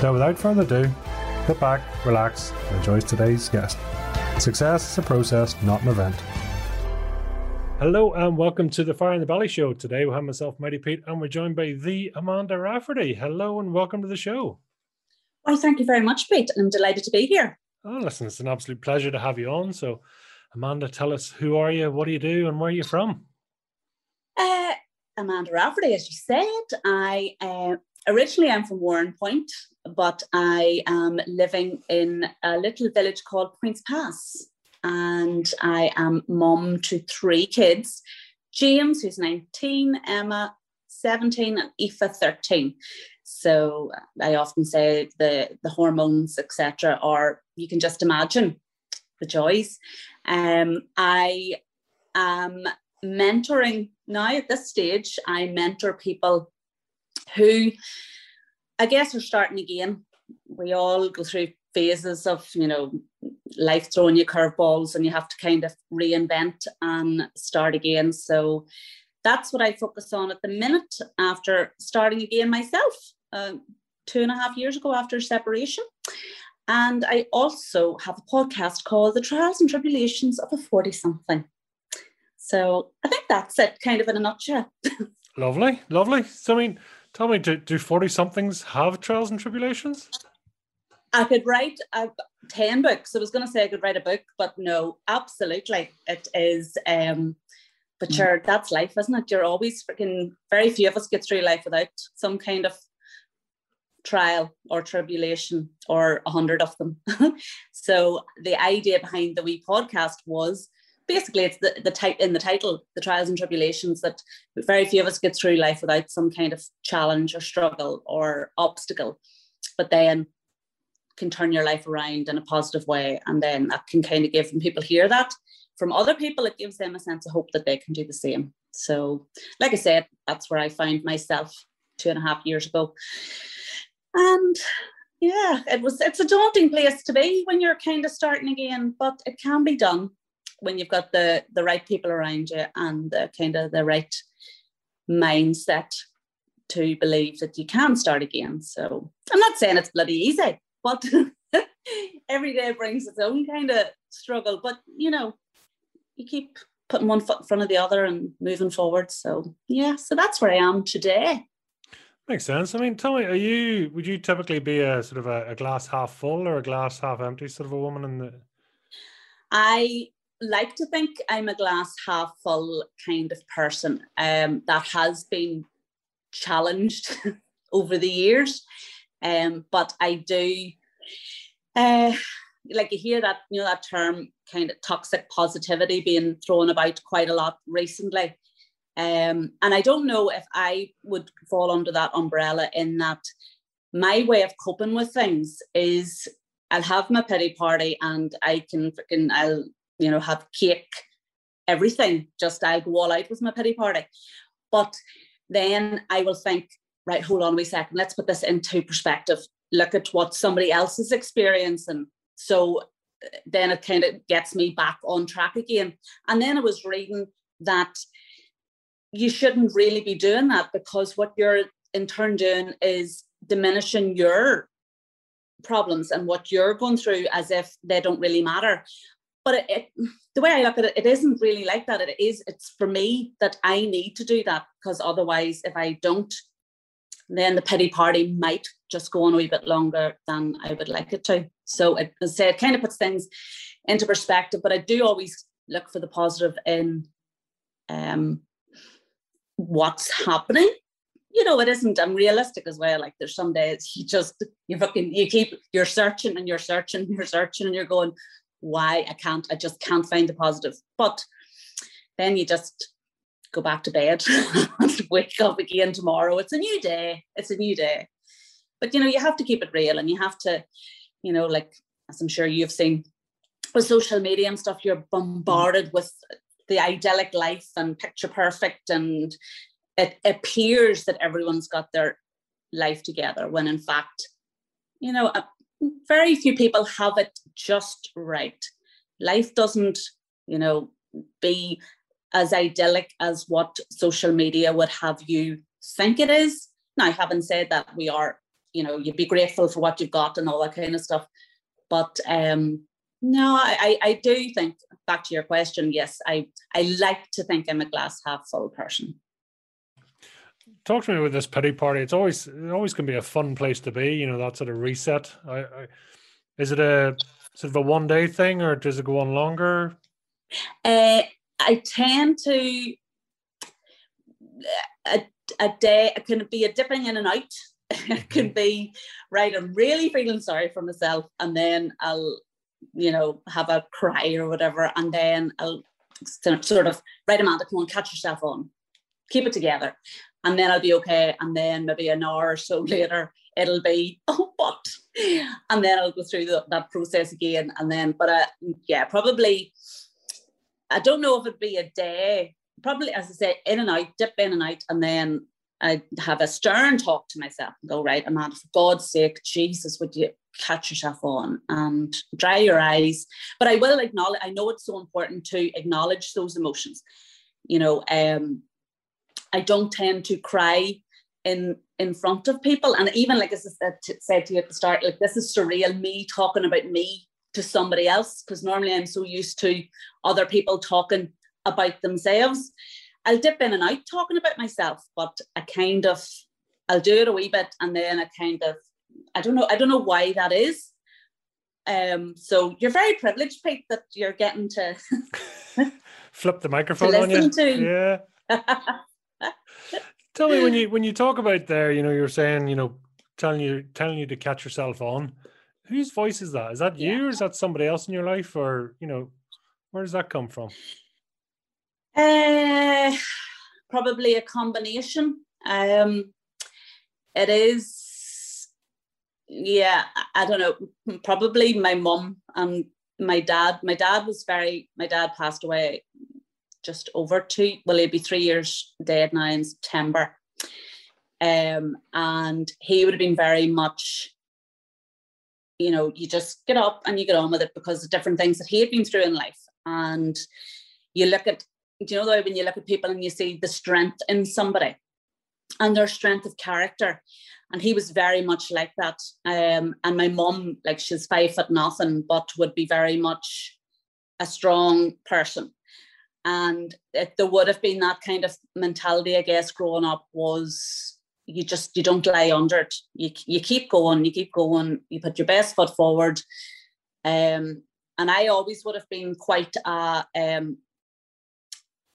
So, without further ado, sit back, relax, and enjoy today's guest. Success is a process, not an event. Hello and welcome to the Fire in the Belly show. Today we have myself, Mighty Pete, and we're joined by the Amanda Rafferty. Hello and welcome to the show. Why, thank you very much, Pete. I'm delighted to be here. Oh, listen, it's an absolute pleasure to have you on. So, Amanda, tell us who are you, what do you do, and where are you from? Uh, Amanda Rafferty, as you said. I uh, originally I'm from Warrenpoint, but I am living in a little village called Poyntzpass and I am mum to three kids James, who's 19, Emma, 17, and Aoife, 13. So I often say the, the hormones, etc., are you can just imagine the joys. Um, I am mentoring now at this stage, I mentor people who I guess are starting again. We all go through phases of, you know, life throwing you curveballs and you have to kind of reinvent and start again. So that's what I focus on at the minute after starting again myself uh, two and a half years ago after separation. And I also have a podcast called The Trials and Tribulations of a 40 something. So I think that's it, kind of in a nutshell. lovely, lovely. So, I mean, tell me, do do 40 somethings have trials and tribulations? I could write a, 10 books. I was going to say I could write a book, but no, absolutely. It is, um, but mm. sure, that's life, isn't it? You're always freaking, very few of us get through life without some kind of trial or tribulation or a hundred of them. so the idea behind the wee podcast was basically it's the, the type in the title, the trials and tribulations that very few of us get through life without some kind of challenge or struggle or obstacle. But then can turn your life around in a positive way. And then that can kind of give, when people hear that from other people, it gives them a sense of hope that they can do the same. So, like I said, that's where I found myself two and a half years ago. And yeah, it was it's a daunting place to be when you're kind of starting again, but it can be done when you've got the the right people around you and the kind of the right mindset to believe that you can start again. So I'm not saying it's bloody easy, but every day brings its own kind of struggle. But you know, you keep putting one foot in front of the other and moving forward. So yeah, so that's where I am today. Makes sense. I mean, tell me, are you would you typically be a sort of a, a glass half full or a glass half empty sort of a woman in the I like to think I'm a glass half full kind of person. Um, that has been challenged over the years. Um, but I do, uh, like you hear that, you know, that term kind of toxic positivity being thrown about quite a lot recently. Um, and I don't know if I would fall under that umbrella in that my way of coping with things is I'll have my pity party and I can freaking, I'll, you know, have cake, everything, just I'll go all out with my pity party. But then I will think, right, hold on a second, let's put this into perspective. Look at what somebody else is experiencing. So uh, then it kind of gets me back on track again. And then I was reading that you shouldn't really be doing that because what you're in turn doing is diminishing your problems and what you're going through as if they don't really matter. But it, it, the way I look at it, it isn't really like that. It is, it's for me that I need to do that because otherwise, if I don't, then the pity party might just go on a wee bit longer than I would like it to. So it, as I say, it kind of puts things into perspective, but I do always look for the positive in um, what's happening. You know, it isn't. I'm realistic as well. Like there's some days you just you fucking you keep you're searching and you're searching, you're searching, and you're going, why I can't, I just can't find the positive. But then you just go back to bed and wake up again tomorrow. It's a new day. It's a new day. but you know, you have to keep it real and you have to, you know, like as I'm sure you've seen with social media and stuff, you're bombarded mm. with the idyllic life and picture perfect and it appears that everyone's got their life together when in fact you know very few people have it just right. Life doesn't you know be as idyllic as what social media would have you think it is. Now having said that we are you know you'd be grateful for what you've got and all that kind of stuff but um no i i do think back to your question yes i i like to think i'm a glass half full person talk to me with this pity party. It's always it always can be a fun place to be. You know that sort of reset. I, I is it a sort of a one day thing or does it go on longer? Uh, I tend to a, a day it can be a dipping in and out. it can mm-hmm. be right. I'm really feeling sorry for myself, and then I'll you know have a cry or whatever, and then I'll sort of right Amanda, come on, catch yourself on, keep it together and then I'll be okay. And then maybe an hour or so later, it'll be, oh, what? And then I'll go through the, that process again. And then, but uh, yeah, probably, I don't know if it'd be a day, probably, as I say, in and out, dip in and out. And then I have a stern talk to myself and go, right, Amanda, for God's sake, Jesus, would you catch yourself on and dry your eyes? But I will acknowledge, I know it's so important to acknowledge those emotions. You know, um, I don't tend to cry in in front of people. And even like I said to you at the start, like this is surreal, me talking about me to somebody else, because normally I'm so used to other people talking about themselves. I'll dip in and out talking about myself, but I kind of I'll do it a wee bit and then I kind of I don't know, I don't know why that is. Um, so you're very privileged, Pete, that you're getting to flip the microphone on you. To. Yeah. Tell me when you when you talk about there, you know, you're saying, you know, telling you telling you to catch yourself on. Whose voice is that? Is that yeah. you or is that somebody else in your life? Or, you know, where does that come from? Uh probably a combination. Um it is yeah, I don't know, probably my mum and my dad. My dad was very my dad passed away just over two, well, he'd be three years dead now in September. Um, and he would have been very much, you know, you just get up and you get on with it because of different things that he had been through in life. And you look at, do you know, though, when you look at people and you see the strength in somebody and their strength of character. And he was very much like that. Um, and my mum, like she's five foot nothing, but would be very much a strong person and it, there would have been that kind of mentality i guess growing up was you just you don't lie under it you, you keep going you keep going you put your best foot forward um and i always would have been quite a um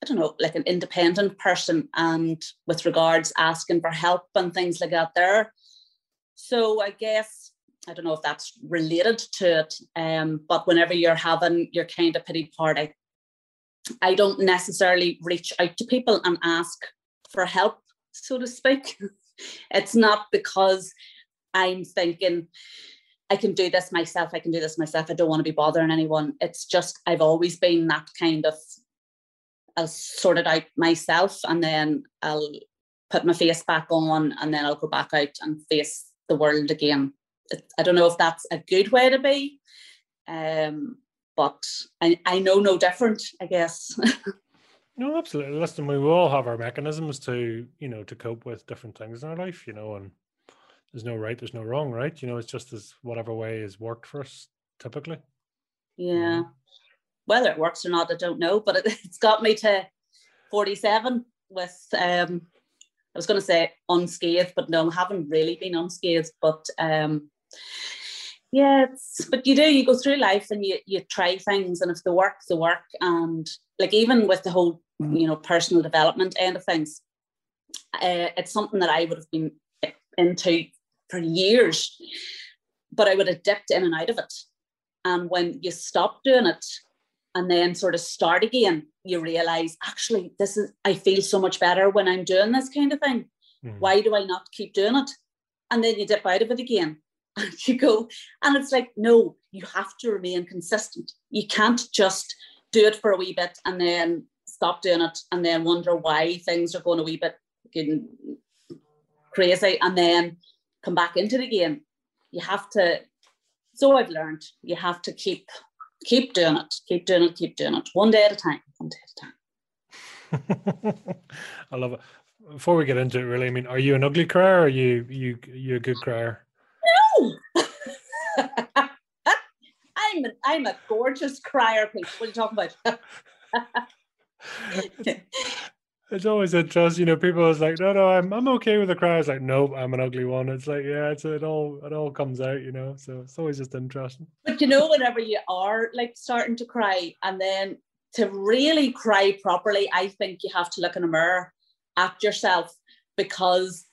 I don't know, like an independent person, and with regards asking for help and things like that. There, so I guess I don't know if that's related to it. Um, but whenever you're having your kind of pity party, don't necessarily reach out to people and ask for help, so to speak. it's not because I'm thinking I can do this myself, I can do this myself, I don't want to be bothering anyone. It's just I've always been that kind of I'll sort it out myself and then I'll put my face back on and then I'll go back out and face the world again. I don't know if that's a good way to be. Um, but I, I know no different, I guess. no, absolutely. Listen, we all have our mechanisms to, you know, to cope with different things in our life, you know, and there's no right, there's no wrong, right? You know, it's just as whatever way has worked for us typically. Yeah. Whether it works or not, I don't know, but it, it's got me to 47 with um I was going to say unscathed, but no, I haven't really been unscathed. But um, yeah, it's, but you do, you go through life and you, you try things, and if they work, they work. And like even with the whole, you know, personal development end of things, uh, it's something that I would have been into for years, but I would have dipped in and out of it. And when you stop doing it and then sort of start again, you realize actually, this is, I feel so much better when I'm doing this kind of thing. Mm. Why do I not keep doing it? and then you dip out of it again and you go and it's like no you have to remain consistent. You can't just do it for a wee bit and then stop doing it and then wonder why things are going a wee bit getting crazy and then come back into the game. You have to so i've learned you have to keep keep doing it keep doing it keep doing it one day at a time one day at a time. I love it. Before we get into it, really, I mean, are you an ugly crier or are you you you a good crier? I'm a, I'm a gorgeous crier, Pete. What are you talking about? it's always interesting, you know. People is like, no, no, I'm I'm okay with the cry. It's like, nope, I'm an ugly one. It's like, yeah, it's it all it all comes out, you know. So it's always just interesting. But you know, whenever you are like starting to cry, and then to really cry properly, I think you have to look in a mirror at yourself because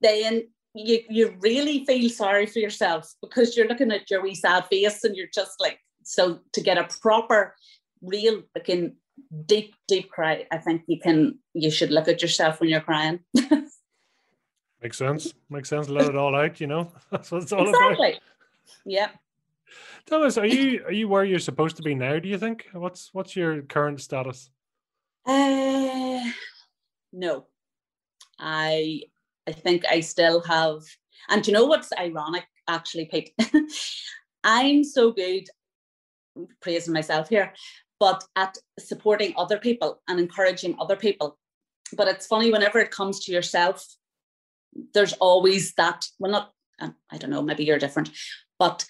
then you, you really feel sorry for yourself because you're looking at your wee sad face and you're just like so to get a proper real looking deep deep cry i think you can you should look at yourself when you're crying. Makes sense. Makes sense. Let it all out you know? That's what it's all exactly. about yeah. Tell us are you are you where you're supposed to be now do you think? What's what's your current status? Uh no. I I think I still have and you know what's ironic actually, Pete? I'm so good praising myself here, but at supporting other people and encouraging other people. But it's funny whenever it comes to yourself, there's always that, well, not, um, I don't know, maybe you're different, but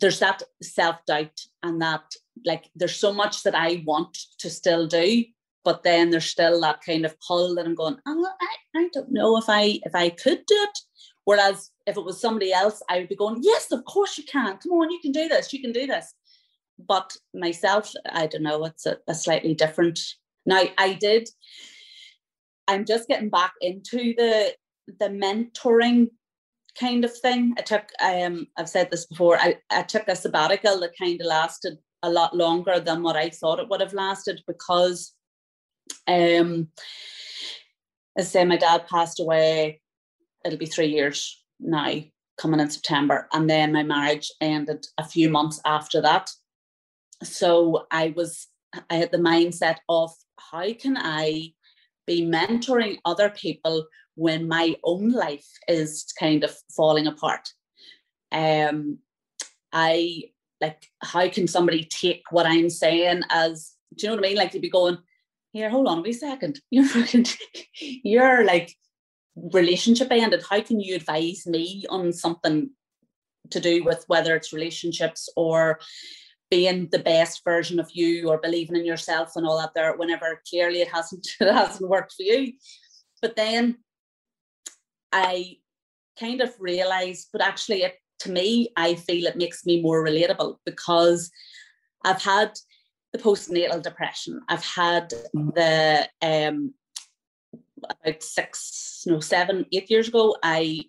there's that self doubt and that, like, there's so much that I want to still do but then there's still that kind of pull that I'm going, oh, I, I don't know if I if I could do it. Whereas if it was somebody else, I would be going, yes, of course you can. Come on, you can do this. You can do this. But myself, I don't know. It's a, a slightly different. Now I did. I'm just getting back into the the mentoring kind of thing. I took. Um, I've said this before. I, I took a sabbatical that kind of lasted a lot longer than what I thought it would have lasted because um, as I say, my dad passed away. It'll be three years now, coming in September, and then my marriage ended a few months after that. So I was, I had the mindset of how can I be mentoring other people when my own life is kind of falling apart. Um, I like how can somebody take what I'm saying as do you know what I mean? Like to be going, here, hold on a wee second. You're fucking, you're like relationship ended. How can you advise me on something to do with whether it's relationships or being the best version of you or believing in yourself and all that there whenever clearly it hasn't it hasn't worked for you. But then I kind of realized, but actually it to me, I feel it makes me more relatable because I've had the postnatal depression. I've had the um, about six, no, seven, eight years ago. I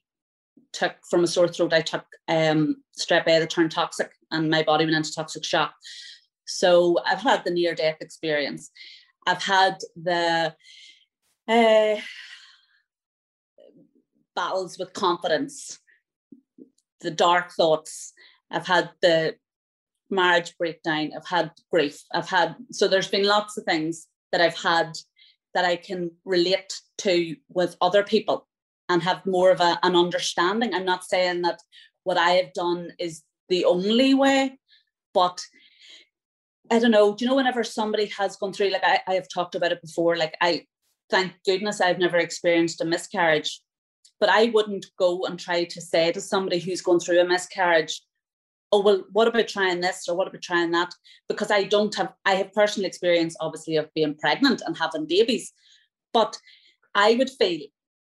took from a sore throat. I took um, strep A that turned toxic, and my body went into toxic shock. So I've had the near death experience. I've had the uh, battles with confidence, the dark thoughts. I've had the marriage breakdown, I've had grief, I've had, so there's been lots of things that I've had that I can relate to with other people and have more of a, an understanding. I'm not saying that what I have done is the only way, but I don't know. Do you know whenever somebody has gone through, like I, I have talked about it before, like I thank goodness I've never experienced a miscarriage, but I wouldn't go and try to say to somebody who's gone through a miscarriage, oh well what about trying this or what about trying that? Because i don't have i have personal experience obviously of being pregnant and having babies. But i would feel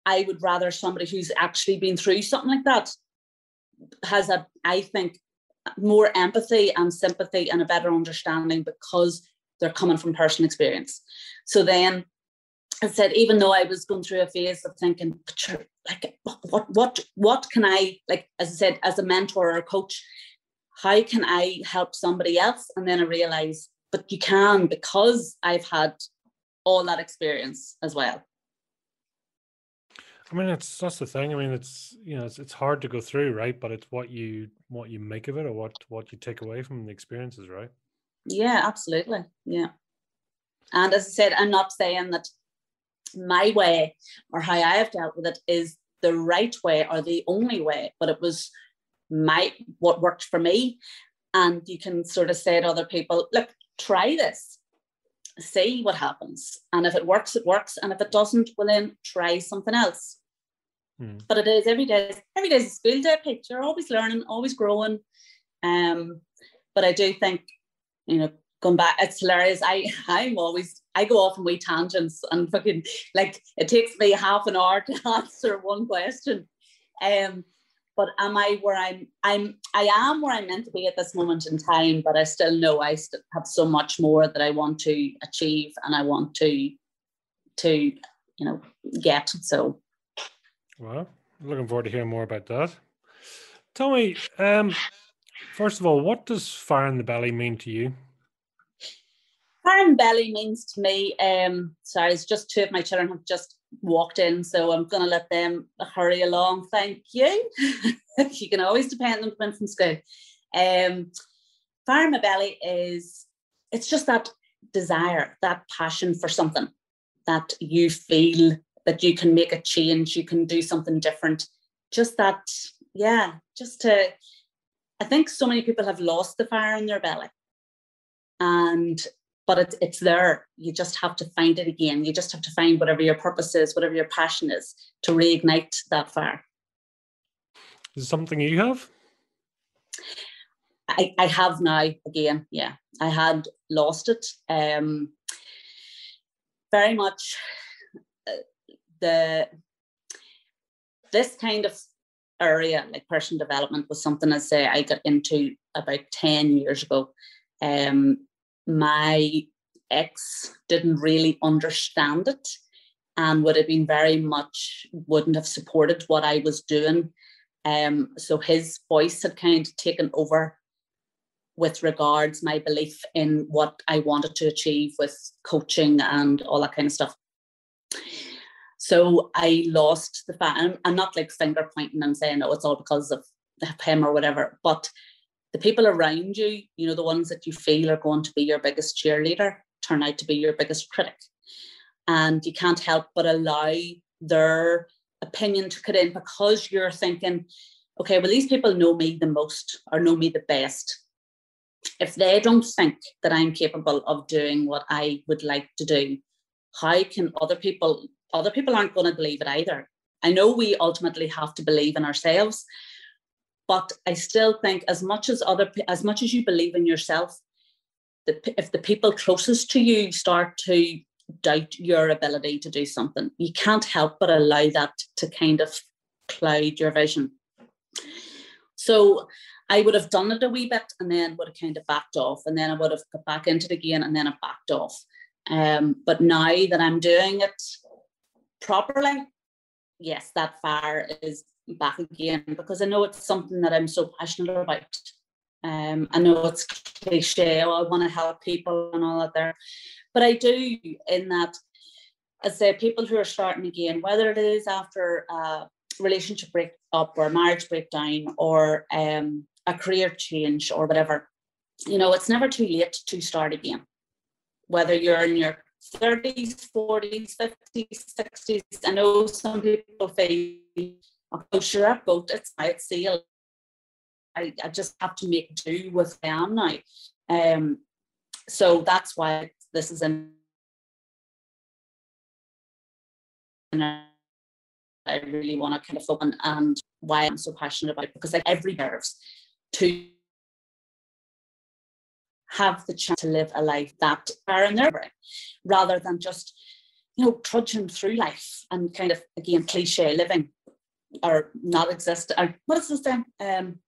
i would rather somebody who's actually been through something like that has a i think more empathy and sympathy and a better understanding because they're coming from personal experience. So then I said, even though I was going through a phase of thinking, like, what, what, what can I, like, as I said, as a mentor or a coach, how can I help somebody else? And then I realize, but you can because I've had all that experience as well. I mean, it's that's the thing. I mean, it's you know, it's it's hard to go through, right? But it's what you what you make of it, or what what you take away from the experiences, right? Yeah, absolutely. Yeah. And as I said, I'm not saying that my way or how I have dealt with it is the right way or the only way, but it was my what worked for me. And you can sort of say to other people, look, try this, see what happens. And if it works, it works. And if it doesn't, well then try something else. Hmm. But it is every day, every day is a school day, Pete. You're always learning, always growing. Um, but I do think, you know, going back, it's hilarious. I I'm always I go off on wee tangents and fucking like it takes me half an hour to answer one question. Um, but am I where I'm I'm I am where I'm meant to be at this moment in time, but I still know I still have so much more that I want to achieve and I want to to you know get. So well, looking forward to hearing more about that. Tell me, um, first of all, what does fire in the belly mean to you? Fire in belly means to me, um, sorry, it's just two of my children have just walked in, so I'm going to let them hurry along. Thank you. you can always depend on them from school. Um, fire in my belly is it's just that desire, that passion for something that you feel that you can make a change, you can do something different. Just that, yeah, just to. I think so many people have lost the fire in their belly, and but it's it's there. You just have to find it again. You just have to find whatever your purpose is, whatever your passion is, to reignite that fire. Is something you have? I, I have now again. Yeah, I had lost it. Um, very much uh, the this kind of area like personal development was something I say I got into about 10 years ago. Um, my ex didn't really understand it and would have been very much wouldn't have supported what I was doing. Um, so his voice had kind of taken over with regards my belief in what I wanted to achieve with coaching and all that kind of stuff. So I lost the fan. I'm not like finger pointing and saying, "Oh, it's all because of him or whatever," but the people around you, you know, the ones that you feel are going to be your biggest cheerleader, turn out to be your biggest critic. And you can't help but allow their opinion to cut in because you're thinking, okay, well, these people know me the most or know me the best. If they don't think that I'm capable of doing what I would like to do, how can other people? Other people aren't going to believe it either. I know we ultimately have to believe in ourselves, but I still think as much as other as much as you believe in yourself, if the people closest to you start to doubt your ability to do something, you can't help but allow that to kind of cloud your vision. So I would have done it a wee bit and then would have kind of backed off, and then I would have got back into it again and then I backed off. Um, but now that I'm doing it properly, yes, that fire is back again because I know it's something that I'm so passionate about. Um, I know it's cliche, oh, I want to help people and all that there, but I do in that, I say, people who are starting again, whether it is after a relationship break up or marriage breakdown or um, a career change or whatever, you know, it's never too late to start again. Whether you're in your 30s, 40s, 50s, 60s, I know some people feel oh, sure, I've got it's my sale. I, I just have to make do with them now. Um, so that's why this is in. I really want to kind of focus on and why I'm so passionate about it, because like every nerves to have the chance to live a life that are in their rather than just you know trudging through life and kind of again cliche living or not exist or what is this then? Um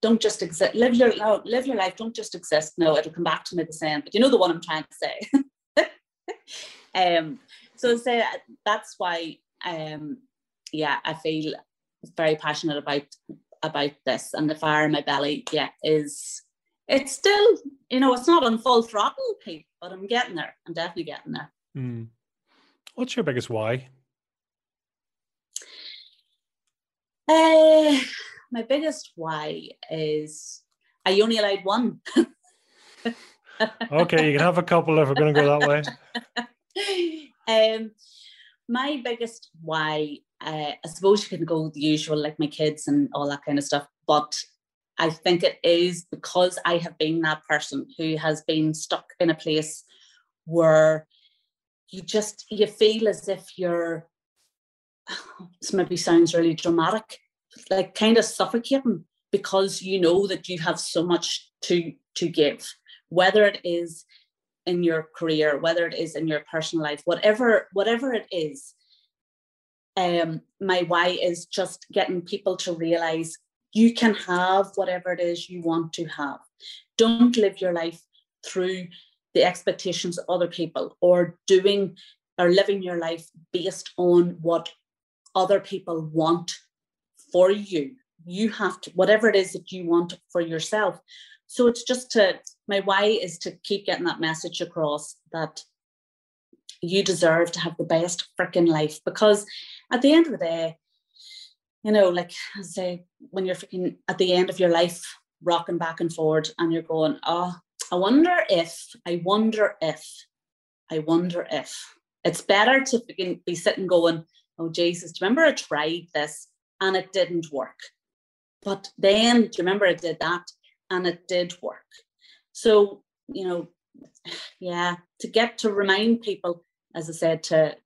don't just exist live your no, live your life don't just exist. No it'll come back to me the same but you know the one i'm trying to say. Um so say that's why um yeah i feel very passionate about about this and the fire in my belly yeah is it's still you know it's not on full throttle but i'm getting there i'm definitely getting there. Mm. what's your biggest why Uh, my biggest why is I only allowed one. okay, you can have a couple if we're going to go that way. um, my biggest why, uh, I suppose you can go the usual, like my kids and all that kind of stuff, but I think it is because I have been that person who has been stuck in a place where you just you feel as if you're this maybe sounds really dramatic, like kind of suffocating because you know that you have so much to to give, whether it is in your career, whether it is in your personal life, whatever whatever it is. Um, my why is just getting people to realize you can have whatever it is you want to have. Don't live your life through the expectations of other people or doing or living your life based on what other people want for you. You have to, whatever it is that you want for yourself. So it's just to, my why is to keep getting that message across that you deserve to have the best freaking life because at the end of the day, you know, like I say, when you're freaking at the end of your life, rocking back and forward, and you're going, oh, I wonder if, I wonder if, I wonder if. It's better to be sitting going, oh Jesus, do you remember I tried this and it didn't work? But then, do you remember I did that and it did work? So, you know, yeah, to get to remind people, as I said, to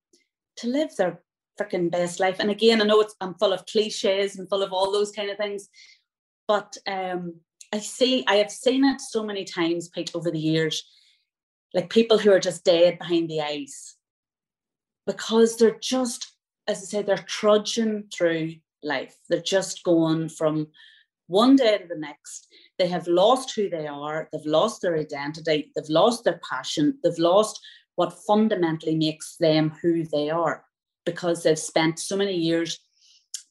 to live their freaking best life. And again, I know it's I'm full of cliches and full of all those kind of things, but um, I see I have seen it so many times, Pete, over the years, like people who are just dead behind the eyes because they're just as I say, they're trudging through life. They're just going from one day to the next. They have lost who they are, they've lost their identity, they've lost their passion, they've lost what fundamentally makes them who they are because they've spent so many years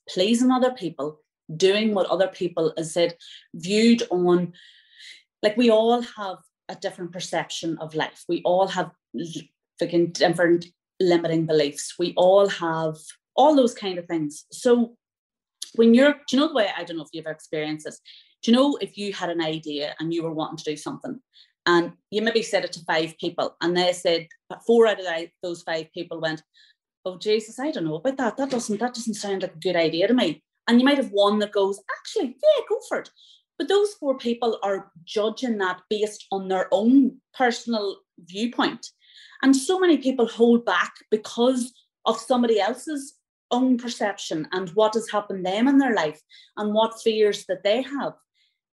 pleasing other people, doing what other people, as said, viewed on. Like we all have a different perception of life. We all have different limiting beliefs. We all have all those kind of things. So when you're, do you know the way, I don't know if you've experienced this, do you know if you had an idea and you were wanting to do something and you maybe said it to five people and they said, four out of those five people went, oh Jesus, I don't know about that. That doesn't, that doesn't sound like a good idea to me. And you might have one that goes, actually, yeah, go for it. But those four people are judging that based on their own personal viewpoint. And so many people hold back because of somebody else's own perception and what has happened them in their life and what fears that they have.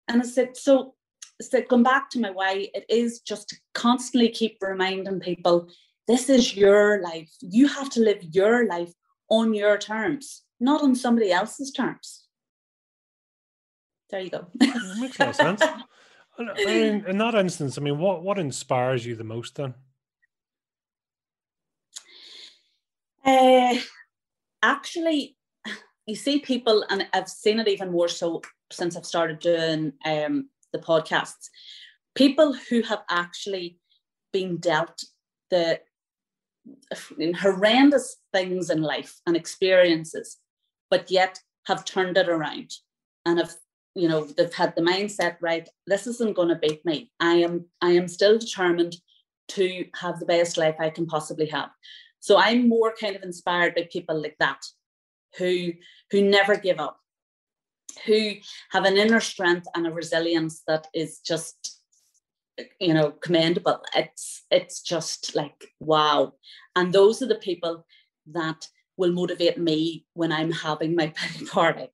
And I said, so I said, come back to my why. It is just to constantly keep reminding people this is your life. You have to live your life on your terms, not on somebody else's terms. There you go. Makes a lot of sense. I mean, in that instance, I mean, what what inspires you the most then? Uh, actually, you see people, and I've seen it even more so since I've started doing um, the podcasts. People who have actually been dealt the horrendous things in life and experiences, but yet have turned it around and have you know they've had the mindset right this isn't going to beat me i am i am still determined to have the best life i can possibly have so I'm more kind of inspired by people like that who who never give up, who have an inner strength and a resilience that is just you know commendable. It's it's just like wow. And those are the people that will motivate me when I'm having my pity party.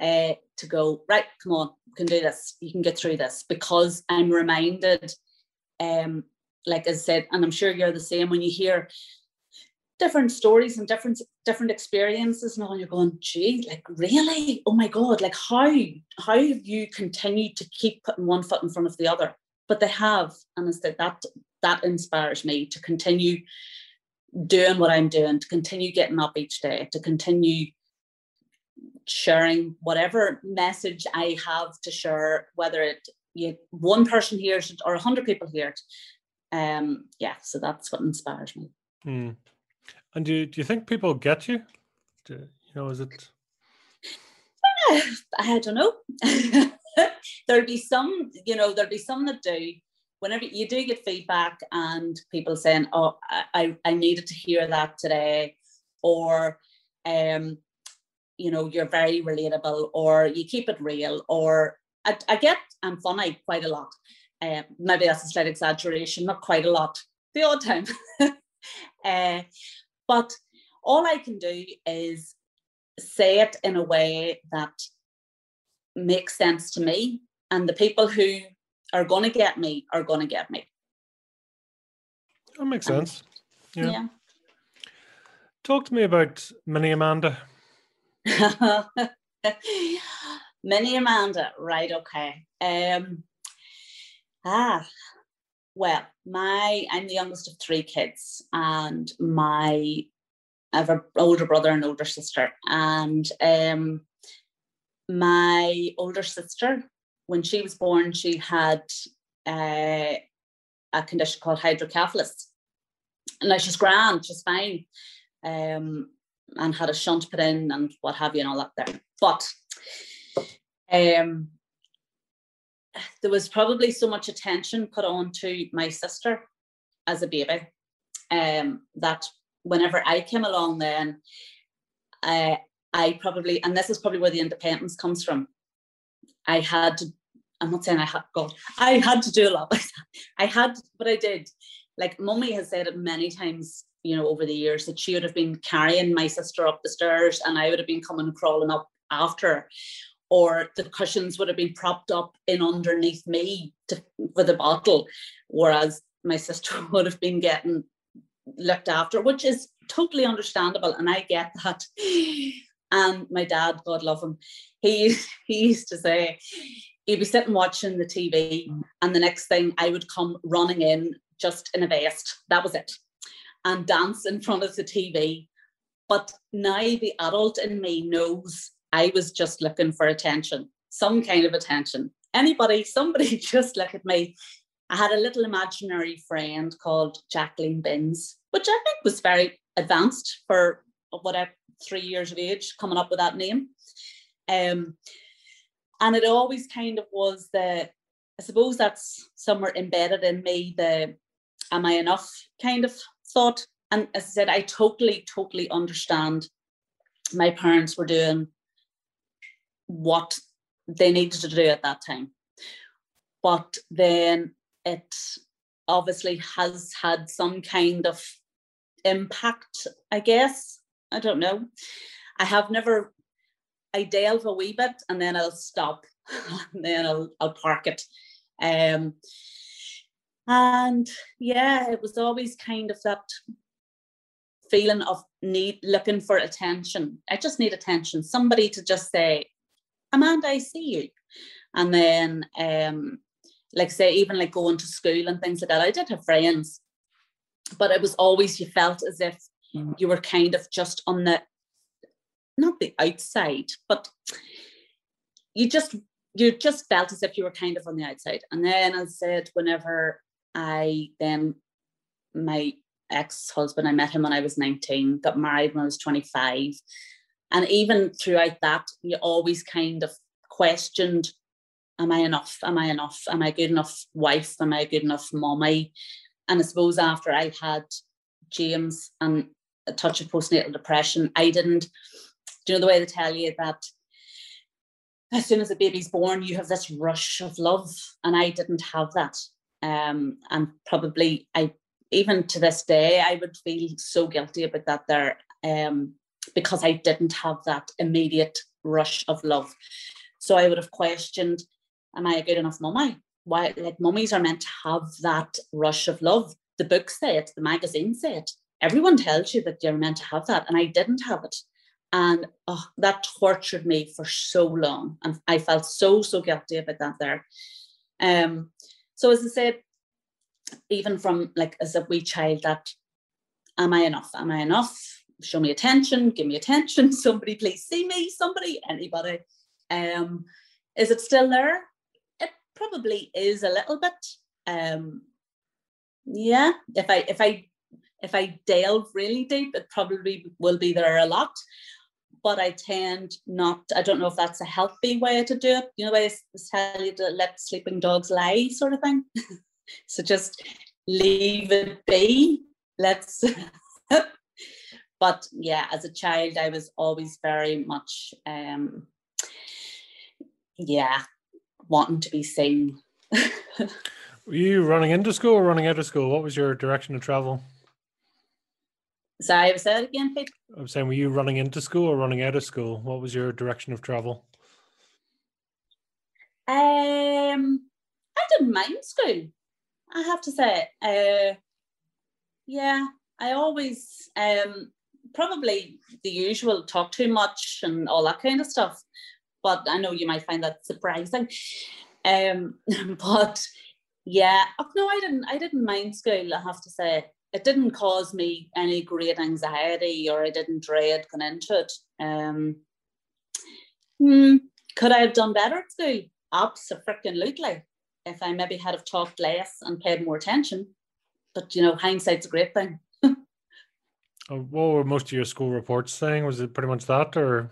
Uh, to go right come on you can do this you can get through this because i'm reminded um like i said and i'm sure you're the same when you hear different stories and different different experiences and all you're going gee like really? Oh my god like how how have you continued to keep putting one foot in front of the other? But they have and instead that that inspires me to continue doing what i'm doing to continue getting up each day to continue sharing whatever message i have to share whether it you, one person hears it or a hundred people hear it. Um yeah so that's what inspires me. Mm. And do do you think people get you? Do, you know, is it? I don't know. there'll be some, you know, there'll be some that do. Whenever you do get feedback and people saying, "Oh, I, I needed to hear that today," or um, you know, you're very relatable, or you keep it real, or I, I get I'm funny quite a lot. Um, maybe that's a slight exaggeration, not quite a lot, the odd time. uh, but all I can do is say it in a way that makes sense to me. And the people who are going to get me are going to get me. That makes sense. Yeah. yeah. Talk to me about Mini Amanda. Mini Amanda, right? Okay. Um, ah, well, my I'm the youngest of three kids, and my I have an older brother and older sister, and um, my older sister, when she was born, she had uh, a condition called hydrocephalus. Now she's grand, she's fine, um, and had a shunt put in and what have you and all that there. But um, there was probably so much attention put on to my sister as a baby um, that whenever I came along, then uh, I probably, and this is probably where the independence comes from. I had to, I'm not saying I had, God, I had to do a lot. I had, but I did. Like mummy has said it many times, you know, over the years that she would have been carrying my sister up the stairs and I would have been coming crawling up after or the cushions would have been propped up in underneath me to, for the bottle, whereas my sister would have been getting looked after, which is totally understandable. And I get that. And my dad, God love him, he he used to say he'd be sitting watching the TV, and the next thing I would come running in just in a vest. That was it, and dance in front of the TV. But now the adult in me knows I was just looking for attention, some kind of attention. Anybody, somebody just look at me. I had a little imaginary friend called Jacqueline Binns, which I think was very advanced for whatever three years of age coming up with that name. Um, and it always kind of was the, I suppose that's somewhere embedded in me, the am I enough kind of thought. And as I said, I totally, totally understand my parents were doing what they needed to do at that time. But then it obviously has had some kind of impact, I guess, I don't know. I have never, I delve a wee bit and then I'll stop and then I'll, I'll park it. Um, and yeah, it was always kind of that feeling of need looking for attention. I just need attention. Somebody to just say, Amanda, I see you. And then um, like say, even like going to school and things like that. I did have friends, but it was always you felt as if you were kind of just on the not the outside, but you just you just felt as if you were kind of on the outside. And then I said, whenever I then my ex-husband, I met him when I was 19, got married when I was 25. And even throughout that, you always kind of questioned, am I enough? Am I enough? Am I a good enough wife? Am I a good enough mommy? And I suppose after I had James and a touch of postnatal depression. I didn't, do you know the way they tell you that as soon as a baby's born, you have this rush of love, and I didn't have that. Um, and probably I even to this day I would feel so guilty about that there, um, because I didn't have that immediate rush of love. So I would have questioned, am I a good enough mummy? Why like mummies are meant to have that rush of love. The books say it, the magazines say it everyone tells you that you're meant to have that and i didn't have it and oh, that tortured me for so long and i felt so so guilty about that there um so as i said even from like as a wee child that am i enough am i enough show me attention give me attention somebody please see me somebody anybody um is it still there it probably is a little bit um yeah if i if i if I delve really deep, it probably will be there a lot. but I tend not. I don't know if that's a healthy way to do it. You know, I tell you to let sleeping dogs lie, sort of thing. so just leave it be. Let's. but yeah, as a child, I was always very much, um, yeah, wanting to be seen. Were you running into school or running out of school? What was your direction of travel? Sorry, was that again, Pete? I'm saying, were you running into school or running out of school? What was your direction of travel? Um, I didn't mind school. I have to say, uh, yeah, I always um probably the usual talk too much and all that kind of stuff. But I know you might find that surprising. Um, but yeah, oh, no, I didn't. I didn't mind school. I have to say, it didn't cause me any great anxiety, or I didn't dread going into it. Um, hmm, could I have done better at school? Absolutely. If I maybe had have talked less and paid more attention. But you know, hindsight's a great thing. Uh, what were most of your school reports saying? Was it pretty much that, or?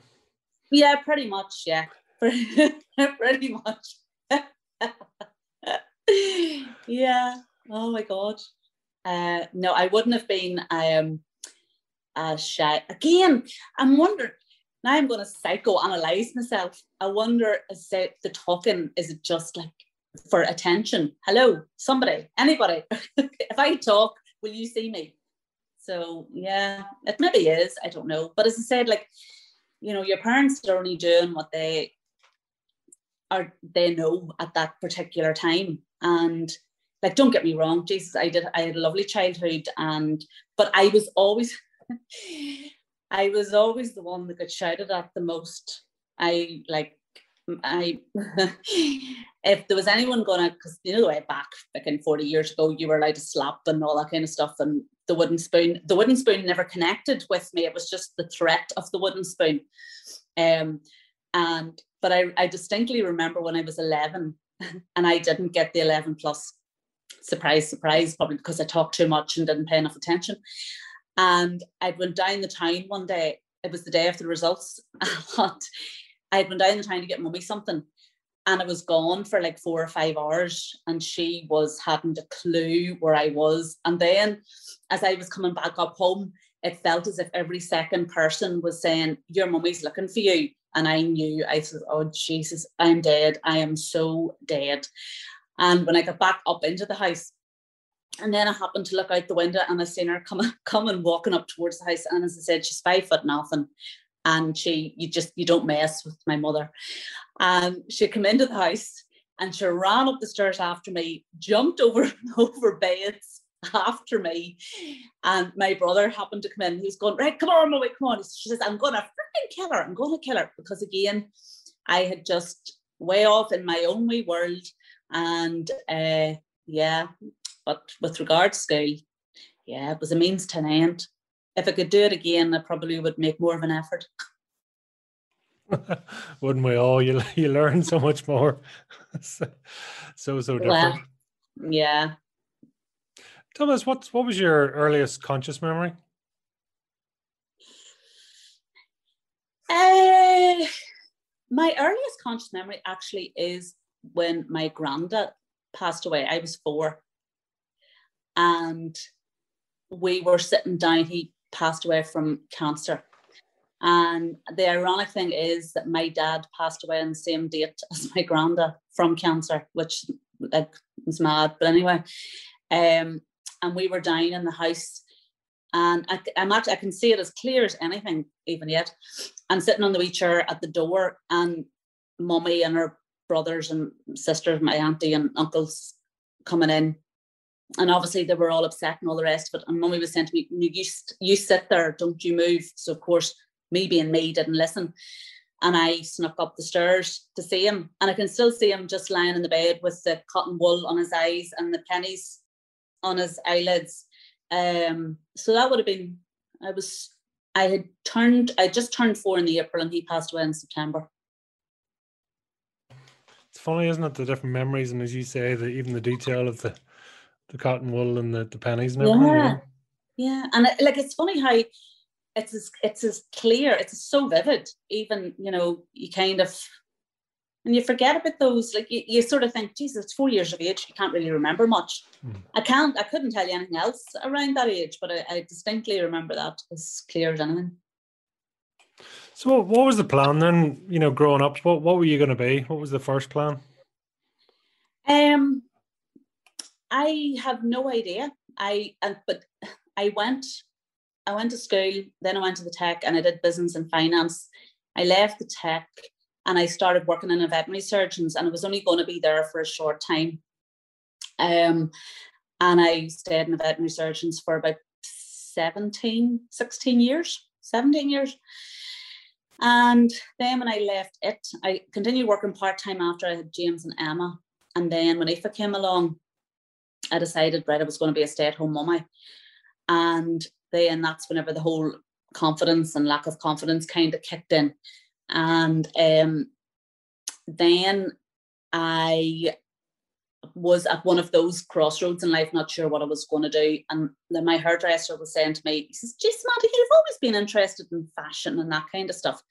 Yeah, pretty much. Yeah, pretty much. yeah. Oh my god. Uh, no, I wouldn't have been um, uh, shy. Again, I'm wondering. Now I'm going to psychoanalyze myself. I wonder, is it the talking? Is it just like for attention? Hello, somebody, anybody. if I talk, will you see me? So yeah, it maybe is. I don't know. But as I said, like you know, your parents are only doing what they are they know at that particular time. And like, don't get me wrong, Jesus, I did I had a lovely childhood, and but I was always I was always the one that got shouted at the most. I like I if there was anyone gonna because you know the way back like in 40 years ago you were allowed to slap and all that kind of stuff and the wooden spoon. The wooden spoon never connected with me. It was just the threat of the wooden spoon. Um and but I, I distinctly remember when I was 11 and I didn't get the 11 plus surprise surprise probably because I talked too much and didn't pay enough attention. And I went down the town one day. It was the day of the results. And I'd been down the town to get mummy something and I was gone for like four or five hours and she was hadn't a clue where I was. And then as I was coming back up home, it felt as if every second person was saying, Your mummy's looking for you. And I knew, I said, Oh, Jesus, I'm dead. I am so dead. And when I got back up into the house, and then I happened to look out the window and I seen her coming, coming walking up towards the house. And as I said, she's five foot nothing and she you just you don't mess with my mother. And she came into the house and she ran up the stairs after me jumped over over beds after me. And my brother happened to come in. He was going right come on mommy come on. She says i'm gonna freaking kill her. I'm gonna kill her. Because again i had just way off in my own wee world and uh yeah but with regard to school yeah it was a means to an end if I could do it again, I probably would make more of an effort. Wouldn't we all? You you learn so much more. so so different. Well, yeah. Tell us what what was your earliest conscious memory? Uh, my earliest conscious memory actually is when my granddad passed away. I was four, and we were sitting down. He passed away from cancer. And the ironic thing is that my dad passed away on the same date as my granddad from cancer, which like, was mad. But anyway, um, and we were down in the house, and I, I'm actually I can see it as clear as anything, even yet. I'm sitting on the wee chair at the door, and mummy and her brothers and sisters, my auntie and uncles coming in and obviously they were all upset and all the rest of it. And mummy was saying to me, you, you sit there, don't you move. So of course, me being me didn't listen. And I snuck up the stairs to see him. And I can still see him just lying in the bed with the cotton wool on his eyes and the pennies on his eyelids. Um, so that would have been, I was, I had turned, I just turned four in the April and he passed away in September. It's funny, isn't it? The different memories, and as you say, the even the detail of the the cotton wool and the, the pennies and everything. Yeah, yeah, and it, like it's funny how it's as it's as clear, it's so vivid. Even you know, you kind of and you forget about those. Like you, you sort of think, Jesus, it's four years of age. You can't really remember much. Mm. I can't. I couldn't tell you anything else around that age, but I, I distinctly remember that as clear as anything. So, what was the plan then? You know, growing up, what what were you going to be? What was the first plan? Um, I have no idea. I uh, but I went I went to school, then I went to the tech and I did business and finance. I left the tech and I started working in a veterinary surgeons and I was only going to be there for a short time. Um, and I stayed in the veterinary surgeons for about 17, 16 years, 17 years. And then when I left it, I continued working part time after I had James and Emma. And then when IFA came along, I decided, right, I was going to be a stay at home mummy. And then that's whenever the whole confidence and lack of confidence kind of kicked in. And um, then I was at one of those crossroads in life, not sure what I was going to do. And then my hairdresser was saying to me, he says, Gee, Samantha, you've always been interested in fashion and that kind of stuff.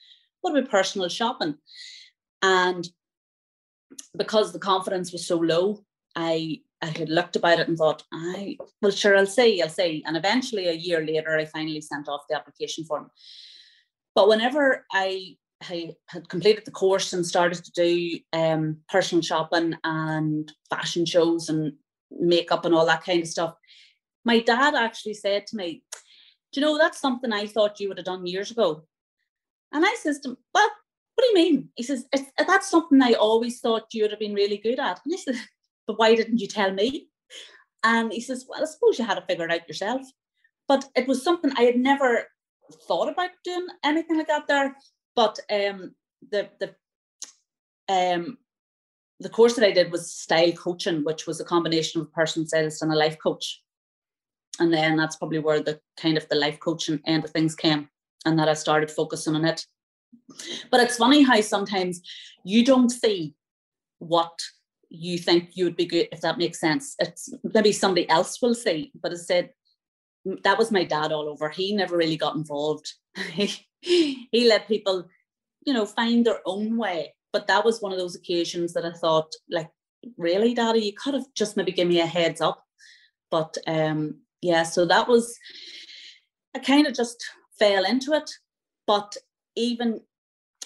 What about personal shopping? And because the confidence was so low, I I had looked about it and thought, I well, sure, I'll say, I'll say. And eventually, a year later, I finally sent off the application form. But whenever I, I had completed the course and started to do um, personal shopping and fashion shows and makeup and all that kind of stuff, my dad actually said to me, Do you know that's something I thought you would have done years ago? And I says to him, Well, what do you mean? He says, That's something I always thought you would have been really good at. And I said, but why didn't you tell me? And he says, well, I suppose you had to figure it out yourself. But it was something I had never thought about doing anything like that there. But um, the the um, the course that I did was style coaching, which was a combination of a personal stylist and a life coach. And then that's probably where the kind of the life coaching end of things came, and that I started focusing on it. But it's funny how sometimes you don't see what you think you would be good if that makes sense. It's maybe somebody else will say, but I said that was my dad all over. He never really got involved. he, he let people, you know, find their own way. But that was one of those occasions that I thought, like, really, Daddy, you could have just maybe give me a heads up. But um, yeah, so that was I kind of just fell into it. But even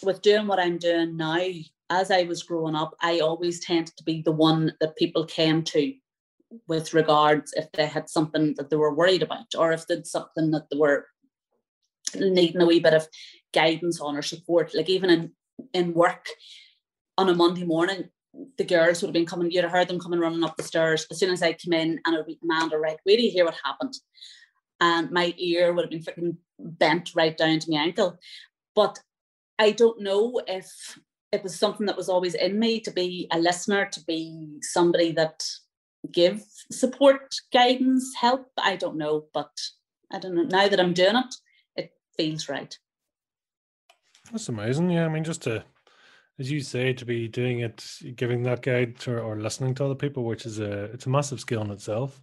with doing what I'm doing now, as I was growing up, I always tended to be the one that people came to with regards if they had something that they were worried about or if there's something that they were needing a wee bit of guidance on or support. Like even in, in work on a Monday morning, the girls would have been coming, you'd have heard them coming running up the stairs as soon as I came in and it would be Amanda, right, wait till you hear what happened. And my ear would have been freaking bent right down to my ankle. But I don't know if it was something that was always in me to be a listener, to be somebody that give support, guidance, help. I don't know, but I don't know. Now that I'm doing it, it feels right. That's amazing. Yeah, I mean, just to, as you say, to be doing it, giving that guide to, or listening to other people, which is a it's a massive skill in itself.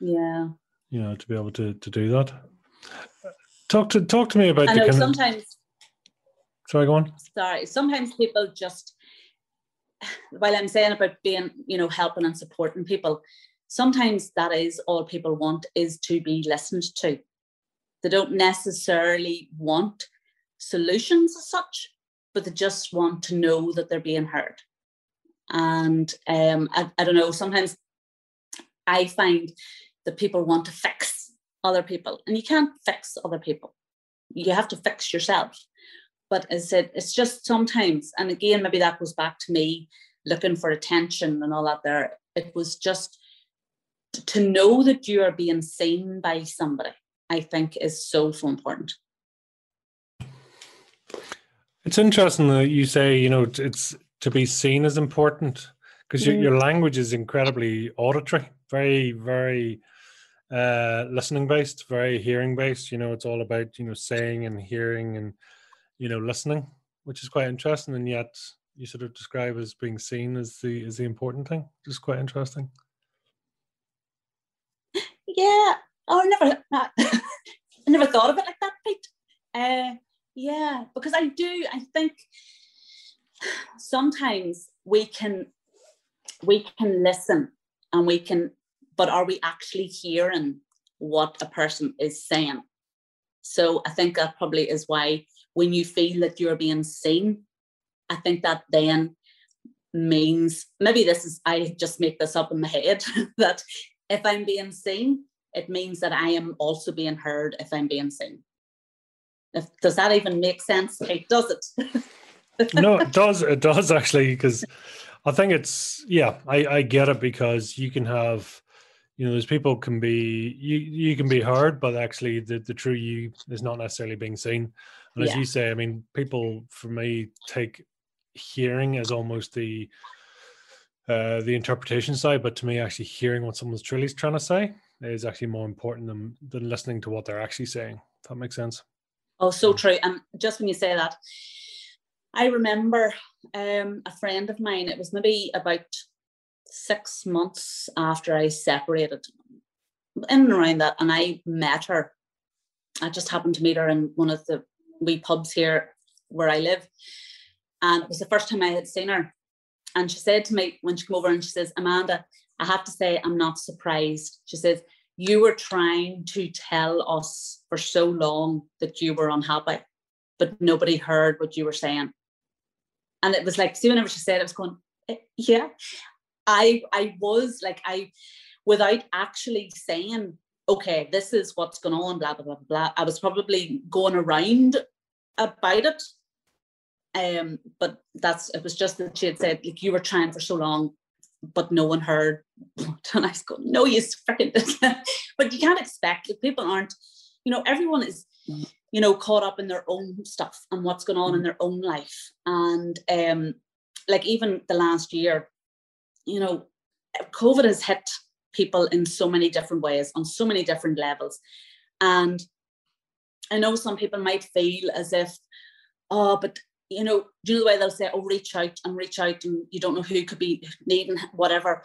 Yeah. You know, to be able to to do that. Talk to talk to me about. I know sometimes Sorry, go on. Sorry. Sometimes people just, while I'm saying about being, you know, helping and supporting people, sometimes that is all people want is to be listened to. They don't necessarily want solutions as such, but they just want to know that they're being heard. And um, I, I don't know, sometimes I find that people want to fix other people, and you can't fix other people. You have to fix yourself. But as I said, it's just sometimes, and again, maybe that goes back to me looking for attention and all that there. It was just to know that you are being seen by somebody, I think is so, so important. It's interesting that you say, you know, it's to be seen as important because mm. your, your language is incredibly auditory, very, very uh, listening based, very hearing based. You know, it's all about, you know, saying and hearing and you know listening which is quite interesting and yet you sort of describe as being seen as the is the important thing which is quite interesting yeah oh, i never I never thought of it like that Pete. Uh, yeah, because I do. I think sometimes we can we can listen and we can, but are we actually hearing what a person is saying? So I think that probably is why when you feel that you're being seen, I think that then means maybe this is I just make this up in my head that if I'm being seen, it means that I am also being heard if I'm being seen. If, does that even make sense? Kate, does it? no, it does. It does actually, because I think it's yeah, I, I get it because you can have you know, there's people can be you you can be heard, but actually the, the true you is not necessarily being seen. And as you say, I mean, people for me take hearing as almost the uh, the interpretation side, but to me, actually hearing what someone's truly trying to say is actually more important than than listening to what they're actually saying. If that makes sense. Oh, so true. And just when you say that, I remember um, a friend of mine. It was maybe about six months after I separated, in and around that, and I met her. I just happened to meet her in one of the wee pubs here where I live, and it was the first time I had seen her. And she said to me when she came over and she says, Amanda, I have to say, I'm not surprised. She says, You were trying to tell us for so long that you were unhappy, but nobody heard what you were saying. And it was like, see, whenever she said it, I was going, eh, Yeah. I I was like, I without actually saying, okay, this is what's going on, blah, blah, blah, blah. I was probably going around about it um, but that's it was just that she had said, like you were trying for so long, but no one heard. And I was no, you freaking but you can't expect people aren't, you know, everyone is, you know, caught up in their own stuff and what's going on in their own life. And um, like even the last year, you know, COVID has hit people in so many different ways, on so many different levels. And I know some people might feel as if, oh, but you know, do you know the way they'll say, oh, reach out and reach out, and you don't know who could be needing whatever.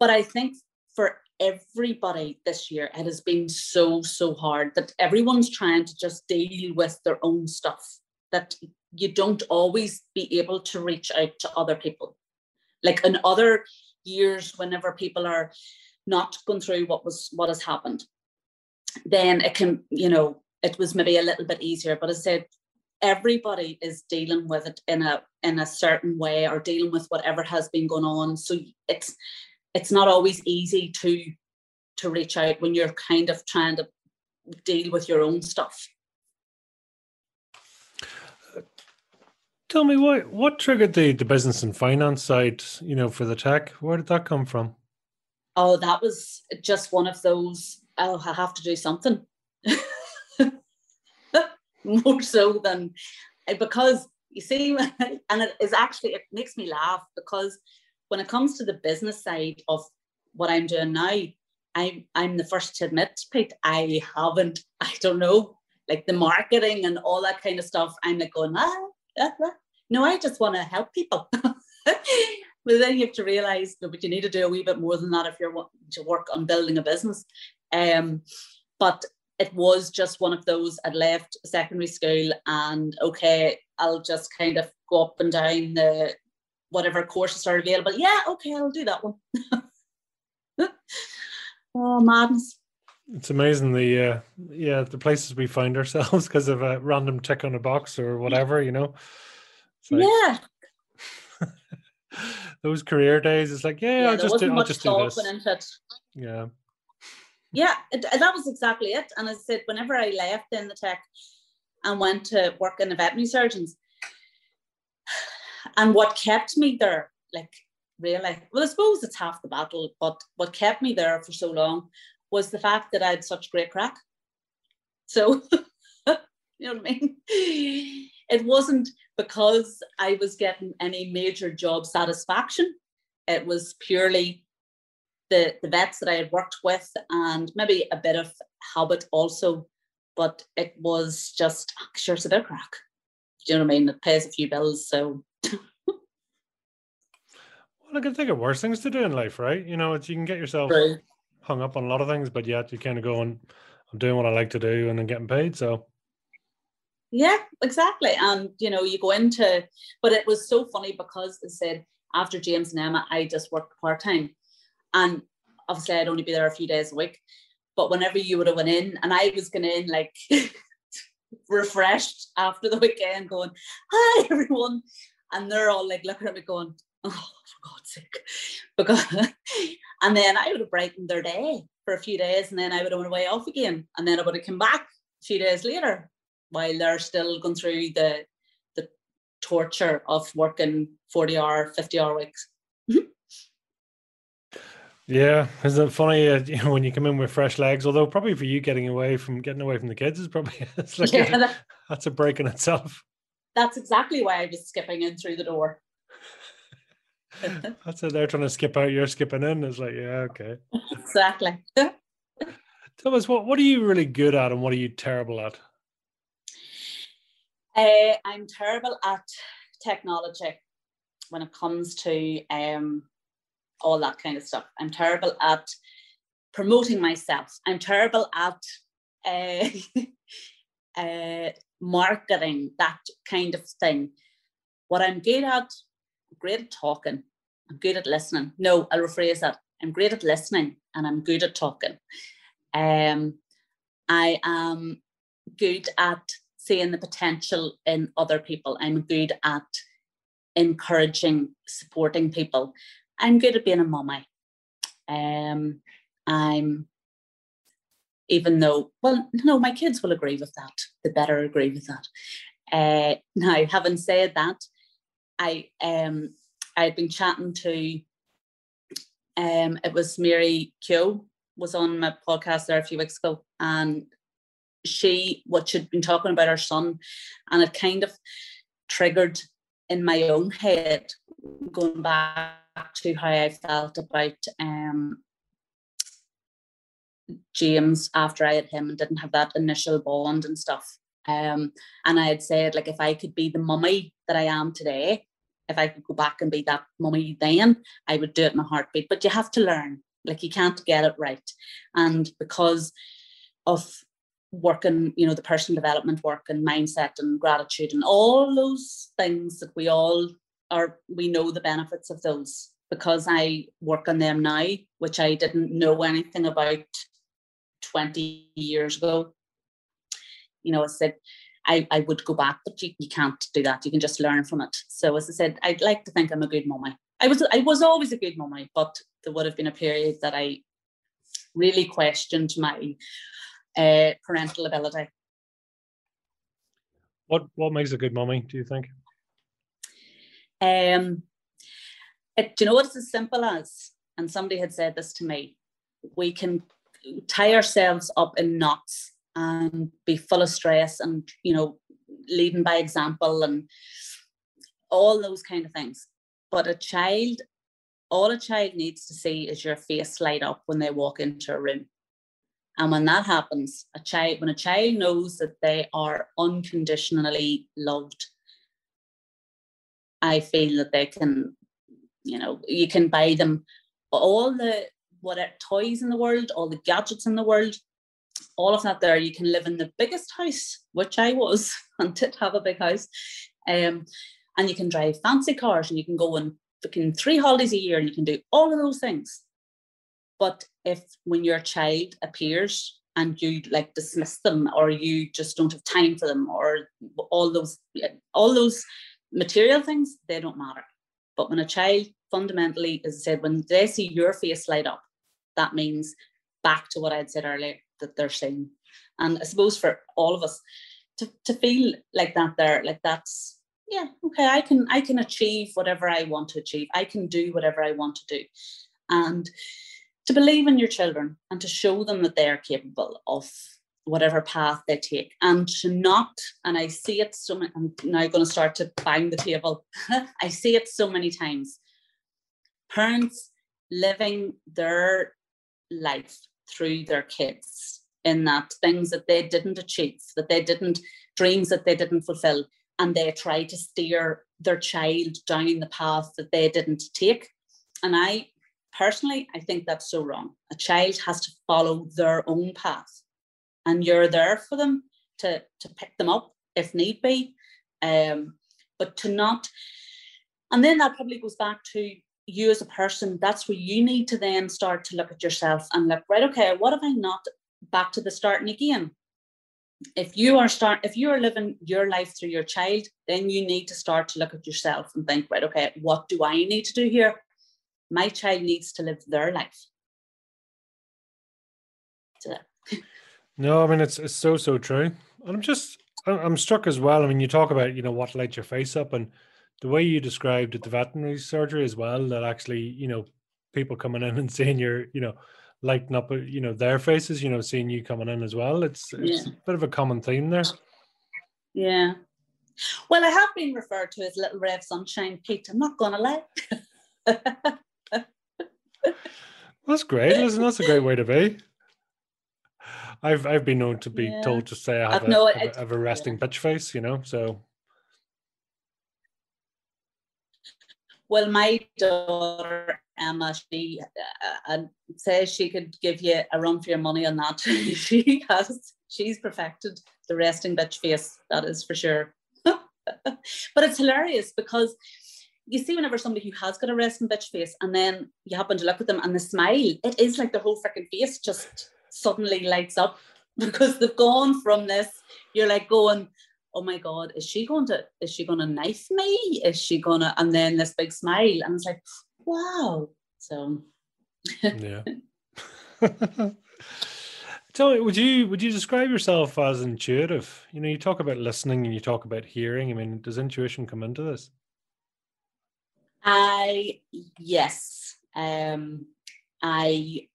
But I think for everybody this year, it has been so, so hard that everyone's trying to just deal with their own stuff, that you don't always be able to reach out to other people. Like in other years, whenever people are not going through what was what has happened, then it can, you know, it was maybe a little bit easier. But I said, everybody is dealing with it in a in a certain way or dealing with whatever has been going on so it's it's not always easy to to reach out when you're kind of trying to deal with your own stuff tell me what what triggered the the business and finance side you know for the tech where did that come from oh that was just one of those oh i have to do something more so than because you see, and it is actually, it makes me laugh because when it comes to the business side of what I'm doing now, I'm, I'm the first to admit, Pete, I haven't, I don't know, like the marketing and all that kind of stuff. I'm like going, ah. no, I just want to help people. but then you have to realize that you need to do a wee bit more than that if you're wanting to work on building a business. Um, but it was just one of those I'd left secondary school and okay, I'll just kind of go up and down the whatever courses are available. Yeah, okay, I'll do that one. oh madness. It's amazing the uh, yeah the places we find ourselves because of a random tick on a box or whatever, you know. Like, yeah. those career days, it's like yeah, yeah I'll just do, I'll just do this. Yeah yeah, it, that was exactly it. And as I said, whenever I left in the tech and went to work in the veterinary surgeons, and what kept me there, like really, well, I suppose it's half the battle, but what kept me there for so long was the fact that I had such great crack. So, you know what I mean? It wasn't because I was getting any major job satisfaction. It was purely the, the vets that I had worked with and maybe a bit of habit also, but it was just, ah, oh, sure, it's a bit of crack. Do you know what I mean? It pays a few bills. So. well, I can think of worse things to do in life, right? You know, it's, you can get yourself True. Hung up on a lot of things, but yet you kind of go and I'm doing what I like to do and then getting paid. So. Yeah, exactly. And you know, you go into, but it was so funny because it said after James and Emma, I just worked part time, and obviously I'd only be there a few days a week. But whenever you would have went in, and I was going in like refreshed after the weekend, going, "Hi everyone," and they're all like looking at me, going, "Oh, God's sake!" Because, and then I would have brightened their day for a few days, and then I would have went away off again, and then I would have come back a few days later while they're still going through the the torture of working 40 hour 50 hour weeks. Yeah isn't it funny uh, you know, when you come in with fresh legs although probably for you getting away from getting away from the kids is probably like yeah, a, that, that's a break in itself. That's exactly why i was skipping in through the door that's it they're trying to skip out you're skipping in it's like yeah okay exactly tell us what what are you really good at and what are you terrible at uh, I'm terrible at technology when it comes to um, all that kind of stuff. I'm terrible at promoting myself. I'm terrible at uh, uh, marketing, that kind of thing. What I'm good at, great at talking. I'm good at listening. No, I'll rephrase that. I'm great at listening and I'm good at talking. Um, I am good at seeing the potential in other people. I'm good at encouraging, supporting people. I'm good at being a mummy. Um, I'm, even though, well, no, my kids will agree with that. They better agree with that. Uh, now, having said that, I um I'd been chatting to um it was Mary Keogh was on my podcast there a few weeks ago, and she what she'd been talking about her son and it kind of triggered in my own head going back to how I felt about um, James after I had him and didn't have that initial bond and stuff. Um, and I had said, like, if I could be the mummy that I am today, if I could go back and be that mummy then, I would do it in a heartbeat. But you have to learn, like, you can't get it right. And because of working, you know, the personal development work and mindset and gratitude and all those things that we all are, we know the benefits of those because I work on them now, which I didn't know anything about 20 years ago. You know, I said, I, I would go back, but you, you can't do that. You can just learn from it. So as I said, I'd like to think I'm a good mummy. I was I was always a good mummy, but there would have been a period that I really questioned my uh, parental ability. What what makes a good mummy? Do you think? Um, it, do you know what it's as simple as? And somebody had said this to me. We can tie ourselves up in knots and be full of stress and you know leading by example and all those kind of things. But a child, all a child needs to see is your face light up when they walk into a room. And when that happens, a child, when a child knows that they are unconditionally loved, I feel that they can, you know, you can buy them all the what toys in the world, all the gadgets in the world, all of that there. You can live in the biggest house, which I was and did have a big house. Um, and you can drive fancy cars and you can go on fucking three holidays a year and you can do all of those things. But if when your child appears and you like dismiss them or you just don't have time for them or all those all those material things, they don't matter. But when a child fundamentally, as I said, when they see your face light up, that means back to what I'd said earlier, that they're seeing. And I suppose for all of us to, to feel like that there, like that's yeah, okay, I can I can achieve whatever I want to achieve. I can do whatever I want to do. And to believe in your children and to show them that they are capable of whatever path they take and to not and i see it so i'm now going to start to bang the table i see it so many times parents living their life through their kids in that things that they didn't achieve that they didn't dreams that they didn't fulfill and they try to steer their child down the path that they didn't take and i personally, I think that's so wrong. A child has to follow their own path, and you're there for them to, to pick them up if need be. Um, but to not, and then that probably goes back to you as a person. That's where you need to then start to look at yourself and look, right, okay, what have I not back to the starting again? If you are start if you are living your life through your child, then you need to start to look at yourself and think, right, okay, what do I need to do here? My child needs to live their life. no, I mean it's it's so so true. And I'm just I'm struck as well. I mean, you talk about you know what lights your face up, and the way you described it, the veterinary surgery as well. That actually, you know, people coming in and seeing your, you know, lighting up, uh, you know, their faces. You know, seeing you coming in as well. It's it's yeah. a bit of a common theme there. Yeah. Well, I have been referred to as Little Rev Sunshine, Pete. I'm not gonna lie. That's great. Listen, that's a great way to be. I've I've been known to be yeah. told to say I have, a, no, have, a, have a resting yeah. bitch face, you know. So well, my daughter Emma, she uh, says she could give you a run for your money on that. she has, she's perfected the resting bitch face. That is for sure. but it's hilarious because you see, whenever somebody who has got a resting bitch face, and then you happen to look at them and the smile, it is like the whole freaking face just suddenly lights up because they've gone from this. You're like going, oh my god, is she going to is she going to knife me? Is she gonna? And then this big smile, and it's like, wow. So yeah. Tell me, would you would you describe yourself as intuitive? You know, you talk about listening and you talk about hearing. I mean, does intuition come into this? I yes. Um I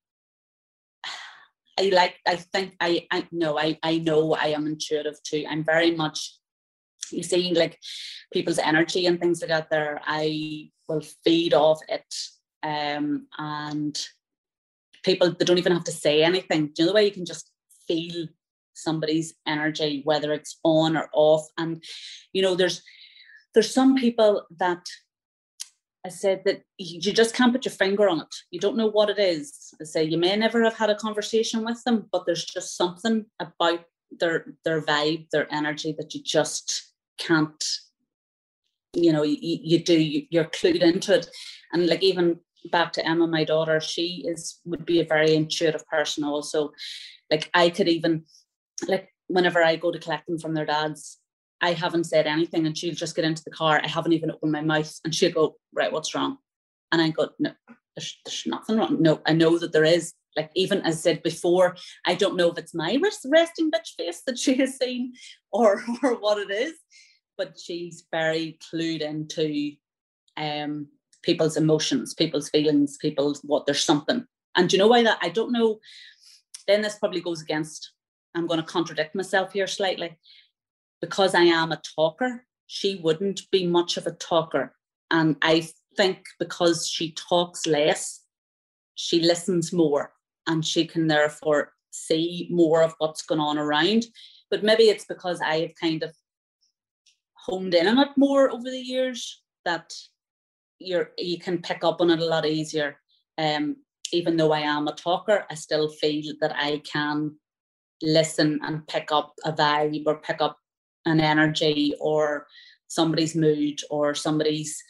I like I think I I know I I know I am intuitive too. I'm very much you see like people's energy and things like that there I will feed off it um and people they don't even have to say anything do you know the way you can just feel somebody's energy whether it's on or off and you know there's there's some people that I said that you just can't put your finger on it. You don't know what it is. I say you may never have had a conversation with them, but there's just something about their their vibe, their energy that you just can't. You know, you, you do. You're clued into it, and like even back to Emma, my daughter, she is would be a very intuitive person. Also, like I could even like whenever I go to collect them from their dads, I haven't said anything and she'll just get into the car. I haven't even opened my mouth and she'll go, right, what's wrong? And I go, no, there's, there's nothing wrong. No, I know that there is. Like even as I said before, I don't know if it's my resting bitch face that she has seen or, or what it is, but she's very clued into um, people's emotions, people's feelings, people's what there's something. And do you know why that? I don't know. Then this probably goes against, I'm going to contradict myself here slightly because I am a talker, she wouldn't be much of a talker. And I think because she talks less, she listens more and she can therefore see more of what's going on around. But maybe it's because I have kind of honed in on it more over the years that you're you can pick up on it a lot easier. Um, even though I am a talker, I still feel that I can listen and pick up a vibe or pick up an energy or somebody's mood or somebody's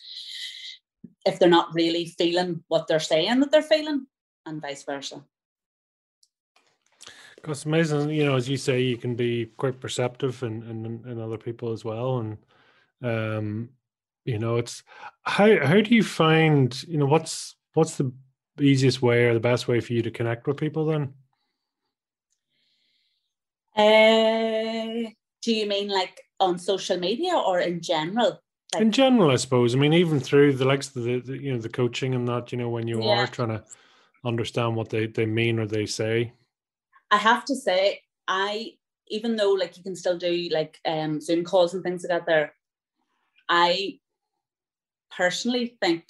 if they're not really feeling what they're saying that they're feeling and vice versa. It's amazing you know as you say you can be quite perceptive and and, in other people as well and um you know it's how how do you find you know what's what's the easiest way or the best way for you to connect with people then? Uh do you mean like on social media or in general? Like, in general, I suppose. I mean, even through the likes of the, the you know the coaching and that, you know, when you yeah. are trying to understand what they they mean or they say. I have to say, I even though like you can still do like um Zoom calls and things like that there, I personally think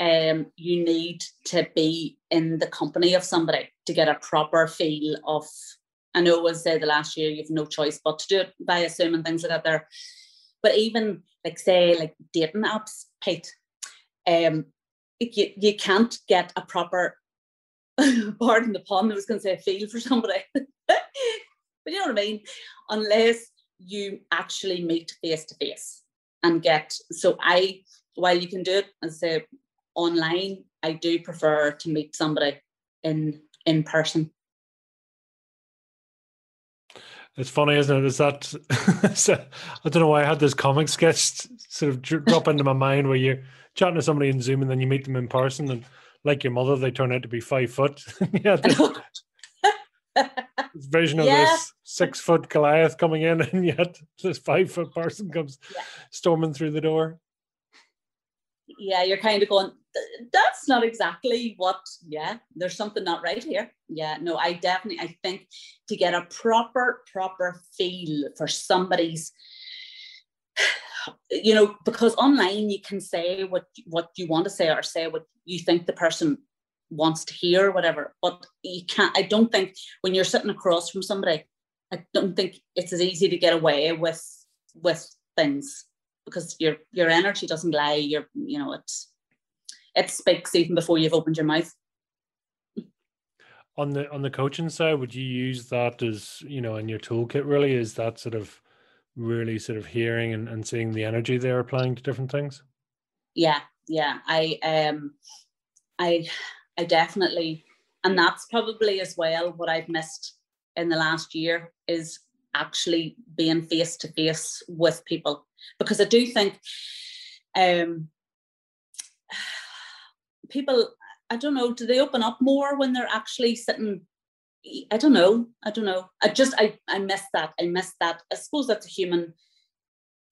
um you need to be in the company of somebody to get a proper feel of I know it was say the last year you've no choice but to do it by and things like that there. But even like say like dating apps, Pete, um, you, you can't get a proper pardon the pun, I was gonna say feel for somebody. but you know what I mean? Unless you actually meet face to face and get so I while you can do it I say online, I do prefer to meet somebody in in person. It's funny, isn't it? Is that I don't know why I had this comic sketch sort of drop into my mind where you're chatting to somebody in Zoom and then you meet them in person and like your mother, they turn out to be five foot. yeah, vision of yeah. this six foot Goliath coming in, and yet this five foot person comes yeah. storming through the door. Yeah, you're kind of going, that's not exactly what, yeah, there's something not right here. Yeah, no, I definitely, I think to get a proper, proper feel for somebody's, you know, because online you can say what what you want to say or say what you think the person wants to hear, or whatever. But you can't. I don't think when you're sitting across from somebody, I don't think it's as easy to get away with with things because your your energy doesn't lie. You're you know it's it speaks even before you've opened your mouth. On the on the coaching side, would you use that as you know in your toolkit? Really, is that sort of really sort of hearing and, and seeing the energy they're applying to different things? Yeah, yeah. I um I I definitely and that's probably as well what I've missed in the last year is actually being face to face with people because I do think um people I don't know, do they open up more when they're actually sitting? I don't know. I don't know. I just I I miss that. I miss that. I suppose that's a human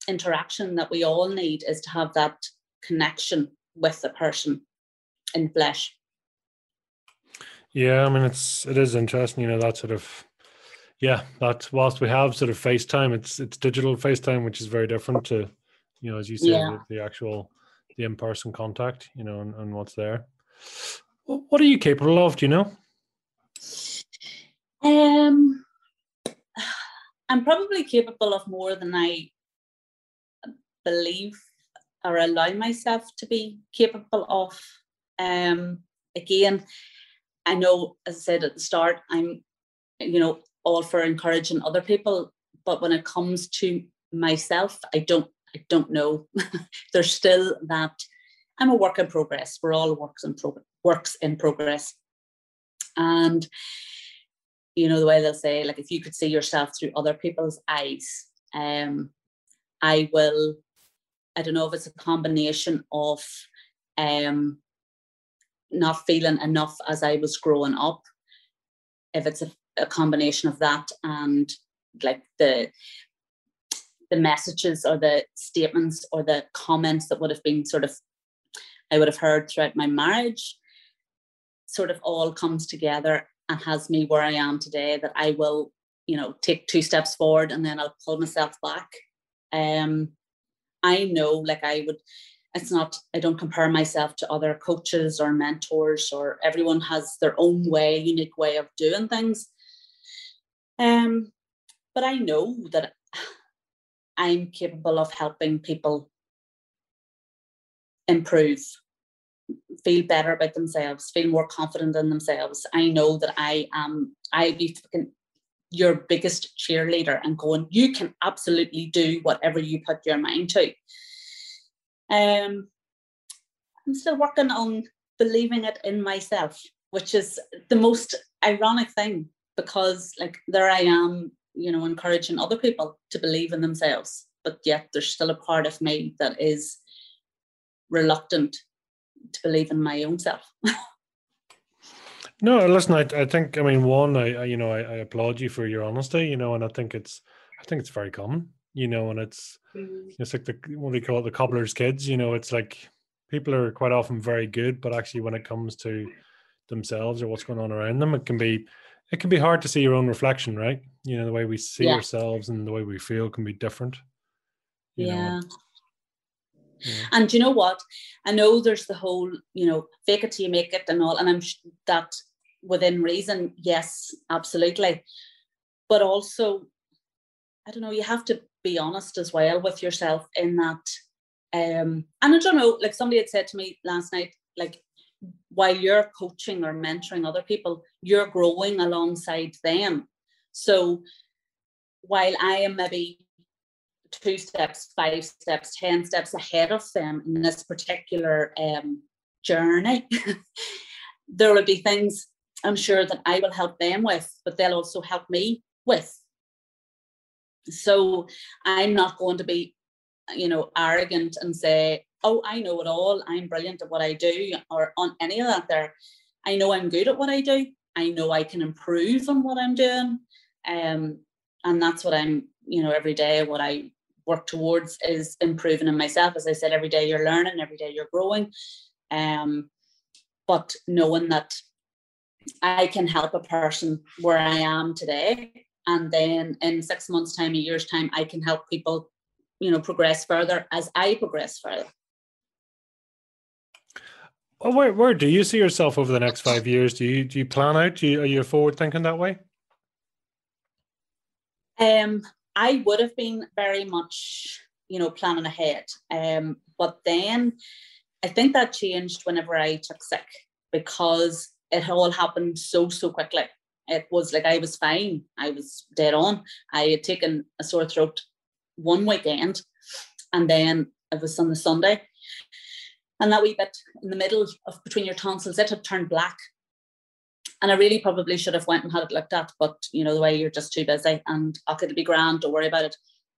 interaction that we all need is to have that connection with the person in flesh. Yeah, I mean it's it is interesting, you know, that sort of yeah, that whilst we have sort of FaceTime, it's it's digital FaceTime, which is very different to, you know, as you said, yeah. the, the actual the in-person contact, you know, and, and what's there. What are you capable of? Do you know? Um, I'm probably capable of more than I believe or allow myself to be capable of. Um, again, I know, as I said at the start, I'm, you know, all for encouraging other people, but when it comes to myself, I don't I don't know. There's still that. I'm a work in progress. We're all works in pro- works in progress, and you know the way they'll say, like if you could see yourself through other people's eyes, um, I will. I don't know if it's a combination of um, not feeling enough as I was growing up. If it's a, a combination of that and like the the messages or the statements or the comments that would have been sort of I would have heard throughout my marriage sort of all comes together and has me where I am today that I will, you know, take two steps forward and then I'll pull myself back. Um I know like I would it's not I don't compare myself to other coaches or mentors or everyone has their own way, unique way of doing things. Um but I know that I'm capable of helping people improve, feel better about themselves, feel more confident in themselves. I know that I am, I your biggest cheerleader and going, you can absolutely do whatever you put your mind to. Um, I'm still working on believing it in myself, which is the most ironic thing because, like, there I am you know, encouraging other people to believe in themselves. But yet there's still a part of me that is reluctant to believe in my own self. no, listen, I, I think, I mean, one, I, I you know, I, I, applaud you for your honesty, you know, and I think it's, I think it's very common, you know, and it's, mm. it's like the, what do you call it, the cobbler's kids, you know, it's like people are quite often very good, but actually when it comes to themselves or what's going on around them, it can be, it can be hard to see your own reflection, right? You know, the way we see yeah. ourselves and the way we feel can be different. Yeah. yeah. And you know what? I know there's the whole, you know, fake it till you make it and all, and I'm that within reason, yes, absolutely. But also, I don't know, you have to be honest as well with yourself in that. Um, and I don't know, like somebody had said to me last night, like while you're coaching or mentoring other people, you're growing alongside them. So while I am maybe two steps, five steps, 10 steps ahead of them in this particular um, journey. there will be things I'm sure that I will help them with, but they'll also help me with. So I'm not going to be, you know, arrogant and say, oh, I know it all. I'm brilliant at what I do, or on any of that there. I know I'm good at what I do. I know I can improve on what I'm doing. Um, and that's what I'm, you know, every day what I work towards is improving in myself. As I said, every day you're learning, every day you're growing. Um, but knowing that I can help a person where I am today, and then in six months' time, a year's time, I can help people, you know, progress further as I progress further. Oh, where where do you see yourself over the next five years? Do you do you plan out? Do you, are you forward thinking that way? Um, I would have been very much, you know, planning ahead. Um, but then I think that changed whenever I took sick because it all happened so so quickly. It was like I was fine. I was dead on. I had taken a sore throat one weekend, and then it was on the Sunday, and that wee bit in the middle of between your tonsils, it had turned black. And I really probably should have went and had it looked at, but you know the way you're just too busy, and oh, it'll be grand. Don't worry about it.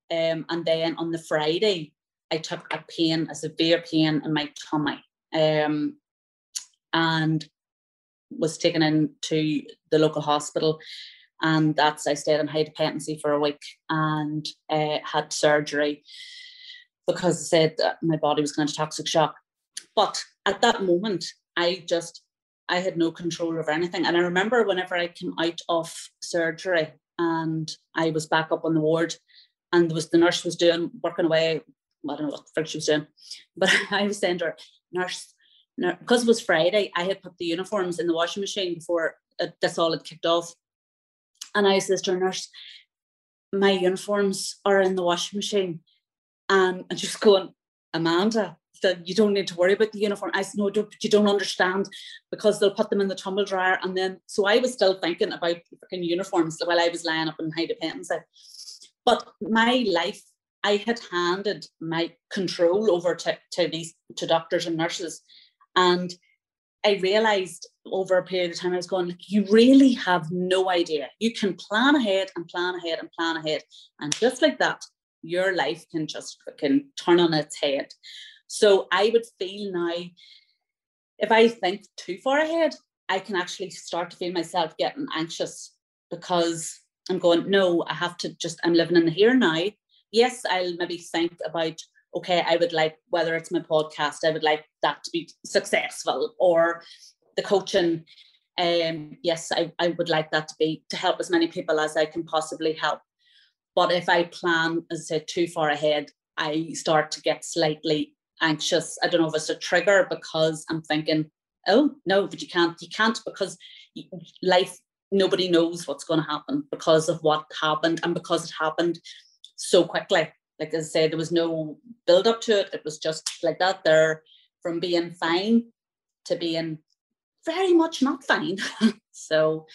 Um, and then on the Friday, I took a pain, a severe pain in my tummy. Um, and was taken into the local hospital and that's I stayed in high dependency for a week and uh, had surgery because I said that my body was going to toxic shock. But at that moment, I just I had no control over anything. And I remember whenever I came out of surgery and I was back up on the ward, and was the nurse was doing working away. I don't know what the she was doing, but I was saying to her, "Nurse, because it was Friday, I had put the uniforms in the washing machine before it, this all had kicked off. And I said to her, nurse, my uniforms are in the washing machine. Um, and she's going, Amanda, that you don't need to worry about the uniform. I said, no, don't, you don't understand because they'll put them in the tumble dryer. And then, so I was still thinking about the freaking uniforms while I was lying up in high dependency. But my life, I had handed my control over to, to these to doctors and nurses and I realized over a period of time, I was going, like, you really have no idea. You can plan ahead and plan ahead and plan ahead. And just like that, your life can just can turn on its head. So I would feel now, if I think too far ahead, I can actually start to feel myself getting anxious because I'm going, no, I have to just, I'm living in the here now. Yes, I'll maybe think about okay, I would like, whether it's my podcast, I would like that to be successful or the coaching. Um, yes, I, I would like that to be to help as many people as I can possibly help. But if I plan, as I said, too far ahead, I start to get slightly anxious. I don't know if it's a trigger because I'm thinking, oh no, but you can't, you can't because life, nobody knows what's going to happen because of what happened and because it happened so quickly like I said, there was no build up to it. It was just like that. There, from being fine to being very much not fine. so,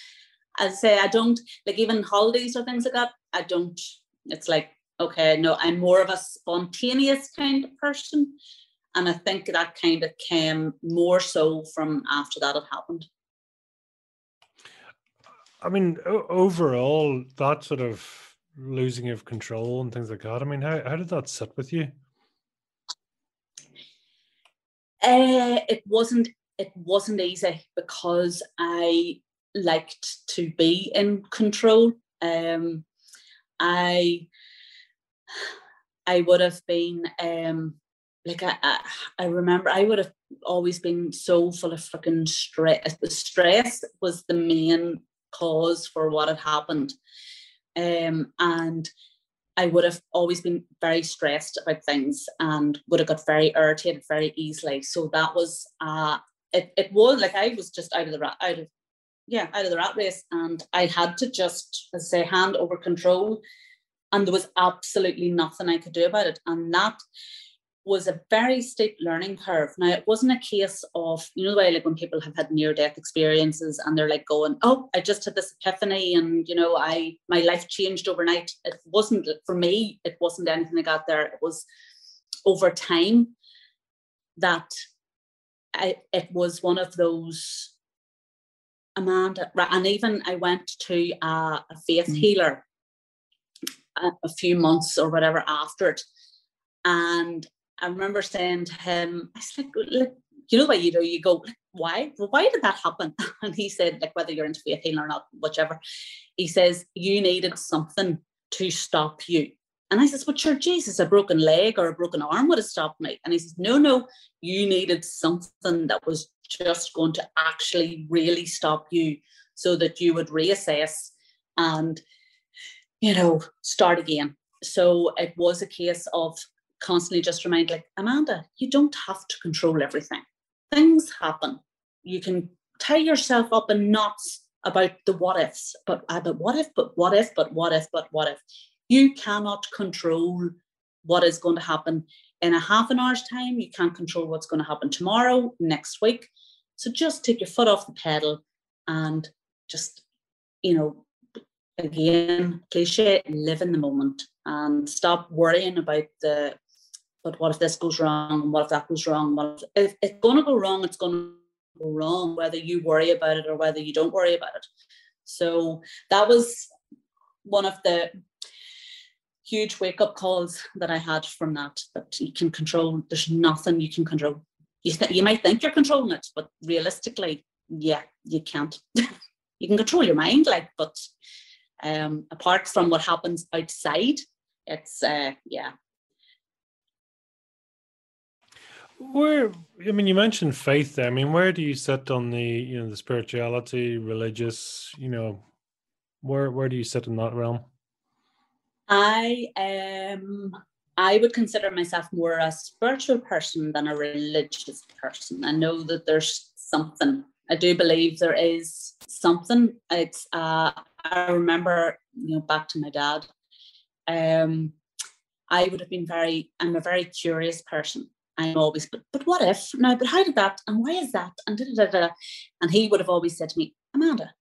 I say I don't like even holidays or things like that. I don't. It's like okay, no, I'm more of a spontaneous kind of person, and I think that kind of came more so from after that had happened. I mean, overall, that sort of losing of control and things like that. I mean, how, how did that sit with you? Uh, it wasn't it wasn't easy because I liked to be in control. Um, I I would have been um, like I, I, I remember I would have always been so full of freaking stress. The stress was the main cause for what had happened. Um, and I would have always been very stressed about things and would have got very irritated very easily. So that was uh it, it was like I was just out of the rat out of yeah, out of the rat race and I had to just say hand over control and there was absolutely nothing I could do about it. And that was a very steep learning curve. Now, it wasn't a case of, you know, the way like when people have had near death experiences and they're like going, oh, I just had this epiphany and, you know, I, my life changed overnight. It wasn't, for me, it wasn't anything I got there. It was over time that I, it was one of those, Amanda, and even I went to a, a faith mm-hmm. healer a, a few months or whatever after it. And I remember saying to him, I said, like, you know what you do? You go, why? Well, why did that happen? And he said, like, whether you're into faith healing or not, whichever. He says, you needed something to stop you. And I says, well, sure, Jesus, a broken leg or a broken arm would have stopped me. And he says, no, no, you needed something that was just going to actually really stop you so that you would reassess and, you know, start again. So it was a case of constantly just remind like amanda you don't have to control everything things happen you can tie yourself up in knots about the what ifs but uh, but what if but what if but what if but what if you cannot control what is going to happen in a half an hour's time you can't control what's going to happen tomorrow next week so just take your foot off the pedal and just you know again cliche live in the moment and stop worrying about the but what if this goes wrong? What if that goes wrong? What if, if it's going to go wrong, it's going to go wrong, whether you worry about it or whether you don't worry about it. So that was one of the huge wake up calls that I had from that, that you can control, there's nothing you can control. You, th- you might think you're controlling it, but realistically, yeah, you can't. you can control your mind, like, but um, apart from what happens outside, it's, uh, yeah, Where I mean, you mentioned faith there. I mean, where do you sit on the you know the spirituality, religious? You know, where where do you sit in that realm? I um I would consider myself more a spiritual person than a religious person. I know that there's something. I do believe there is something. It's uh I remember, you know, back to my dad. Um I would have been very I'm a very curious person. I'm always, but but what if? No, but how did that? And why is that? And da, da, da, da. And he would have always said to me, Amanda,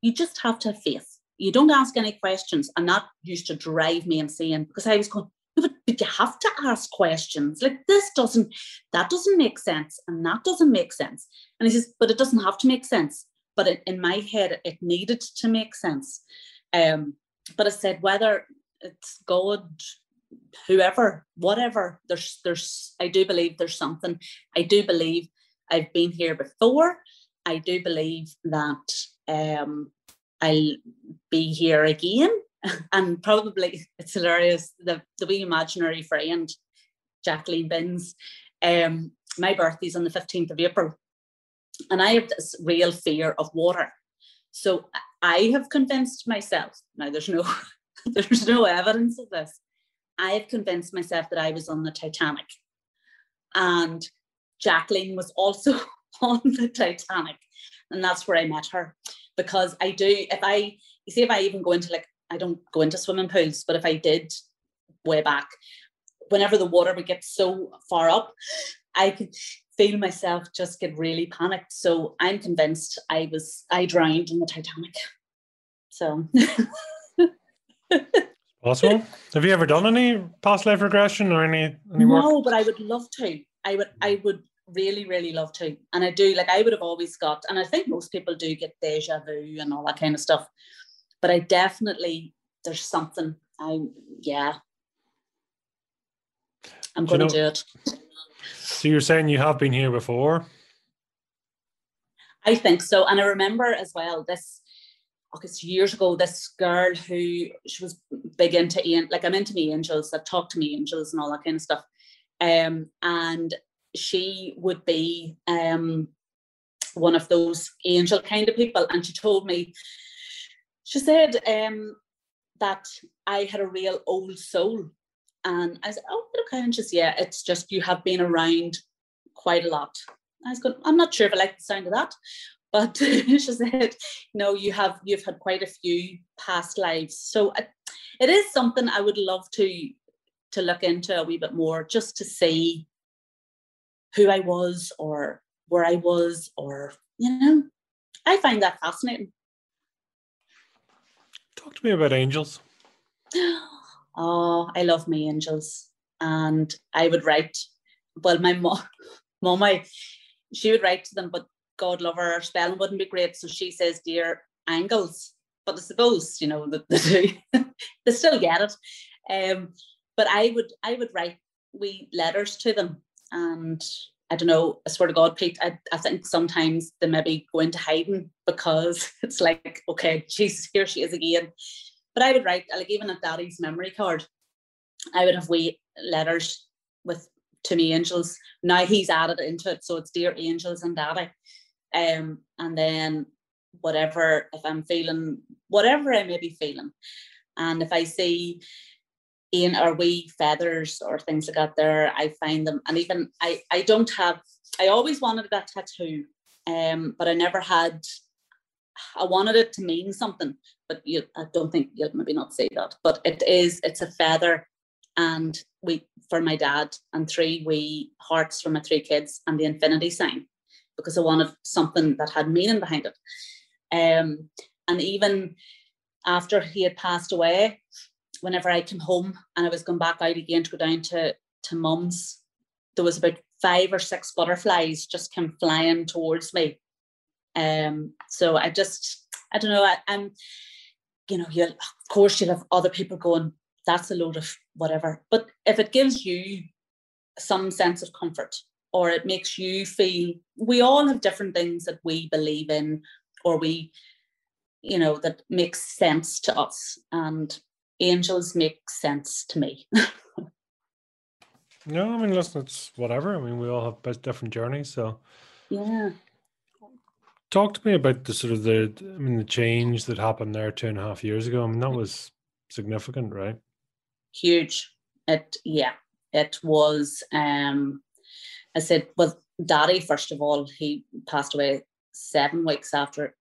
you just have to have faith. You don't ask any questions. And that used to drive me insane because I was going, but, but you have to ask questions. Like this doesn't, that doesn't make sense. And that doesn't make sense. And he says, but it doesn't have to make sense. But it, in my head, it needed to make sense. Um, but I said, whether it's God, whoever, whatever. There's there's I do believe there's something. I do believe I've been here before. I do believe that um, I'll be here again. and probably it's hilarious. The the wee imaginary friend, Jacqueline Binns. Um, my birthday's on the 15th of April. And I have this real fear of water. So I have convinced myself, now there's no there's no evidence of this, I have convinced myself that I was on the Titanic. And Jacqueline was also on the Titanic. And that's where I met her. Because I do, if I, you see, if I even go into like, I don't go into swimming pools, but if I did way back, whenever the water would get so far up, I could feel myself just get really panicked. So I'm convinced I was, I drowned in the Titanic. So. Possible. Have you ever done any past life regression or any, any work? No, but I would love to. I would I would really, really love to. And I do, like I would have always got, and I think most people do get deja vu and all that kind of stuff. But I definitely there's something I yeah. I'm gonna do it. So you're saying you have been here before? I think so. And I remember as well this okay, so years ago, this girl who she was big into like I'm into me angels, that talk to me angels and all that kind of stuff. Um, and she would be um one of those angel kind of people. And she told me, she said um that I had a real old soul. And I said, Oh, okay. And she's yeah, it's just you have been around quite a lot. I was going, I'm not sure if I like the sound of that, but she said no you have you've had quite a few past lives so it is something i would love to to look into a wee bit more just to see who I was or where I was, or, you know, I find that fascinating. Talk to me about angels. Oh, I love my angels. And I would write, well, my mom, mom, I, she would write to them, but God love her, spelling wouldn't be great. So she says, dear angels. But I suppose, you know, that they, they still get it. Um, but I would I would write we letters to them and I don't know, I swear to God, Pete, I, I think sometimes they maybe go into hiding because it's like, okay, Jesus, here she is again. But I would write, like even a daddy's memory card, I would have wee letters with to me angels. Now he's added into it, so it's dear angels and daddy. Um, and then whatever, if I'm feeling whatever I may be feeling, and if I see in our wee feathers or things like that there i find them and even i i don't have i always wanted that tattoo um but i never had i wanted it to mean something but you i don't think you'll maybe not say that but it is it's a feather and we for my dad and three wee hearts for my three kids and the infinity sign because i wanted something that had meaning behind it. Um and even after he had passed away whenever I came home and I was going back out again to go down to to mum's, there was about five or six butterflies just came flying towards me. Um, so I just I don't know. I, am you know, you of course you'll have other people going, that's a load of whatever. But if it gives you some sense of comfort or it makes you feel we all have different things that we believe in or we you know that makes sense to us and angels make sense to me. no, I mean, listen, it's whatever. I mean, we all have different journeys, so yeah. Talk to me about the sort of the, I mean, the change that happened there two and a half years ago. I mean, that was significant, right? Huge. It, yeah, it was. Um, I said, well, Daddy, first of all, he passed away seven weeks after,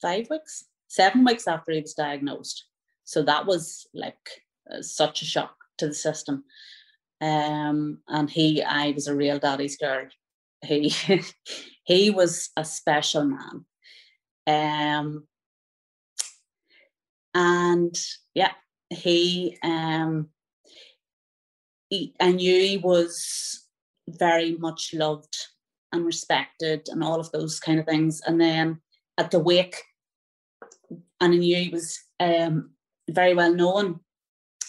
five weeks, seven weeks after he was diagnosed. So that was like uh, such a shock to the system. Um, and he, I was a real daddy's girl. He, he was a special man. Um, and yeah, he, um, he, I knew he was very much loved and respected and all of those kind of things. And then at the wake, and I knew he was um, very well known.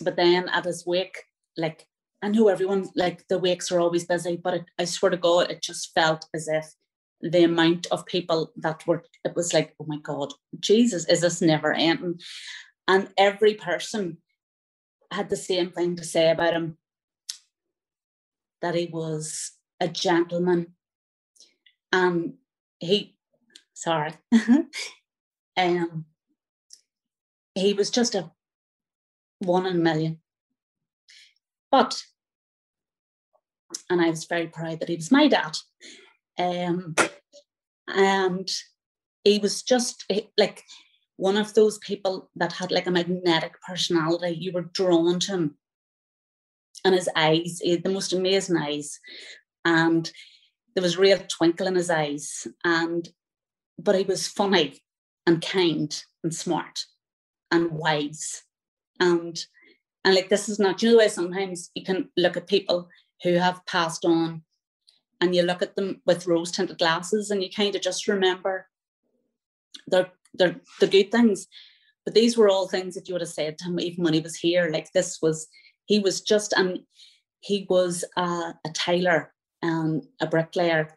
But then at his wake, like I know everyone, like the wakes are always busy, but it, I swear to God, it just felt as if the amount of people that were, it was like, oh my God, Jesus, is this never ending? And every person had the same thing to say about him that he was a gentleman and he, sorry, um, he was just a one in a million. But, and I was very proud that he was my dad. Um, and he was just like one of those people that had like a magnetic personality. You were drawn to him. And his eyes, he had the most amazing eyes. And there was real twinkle in his eyes. And but he was funny and kind and smart and wise. And and like this is not you know sometimes you can look at people who have passed on and you look at them with rose tinted glasses and you kind of just remember their their the good things. But these were all things that you would have said to him even when he was here. Like this was he was just and he was a tailor and a bricklayer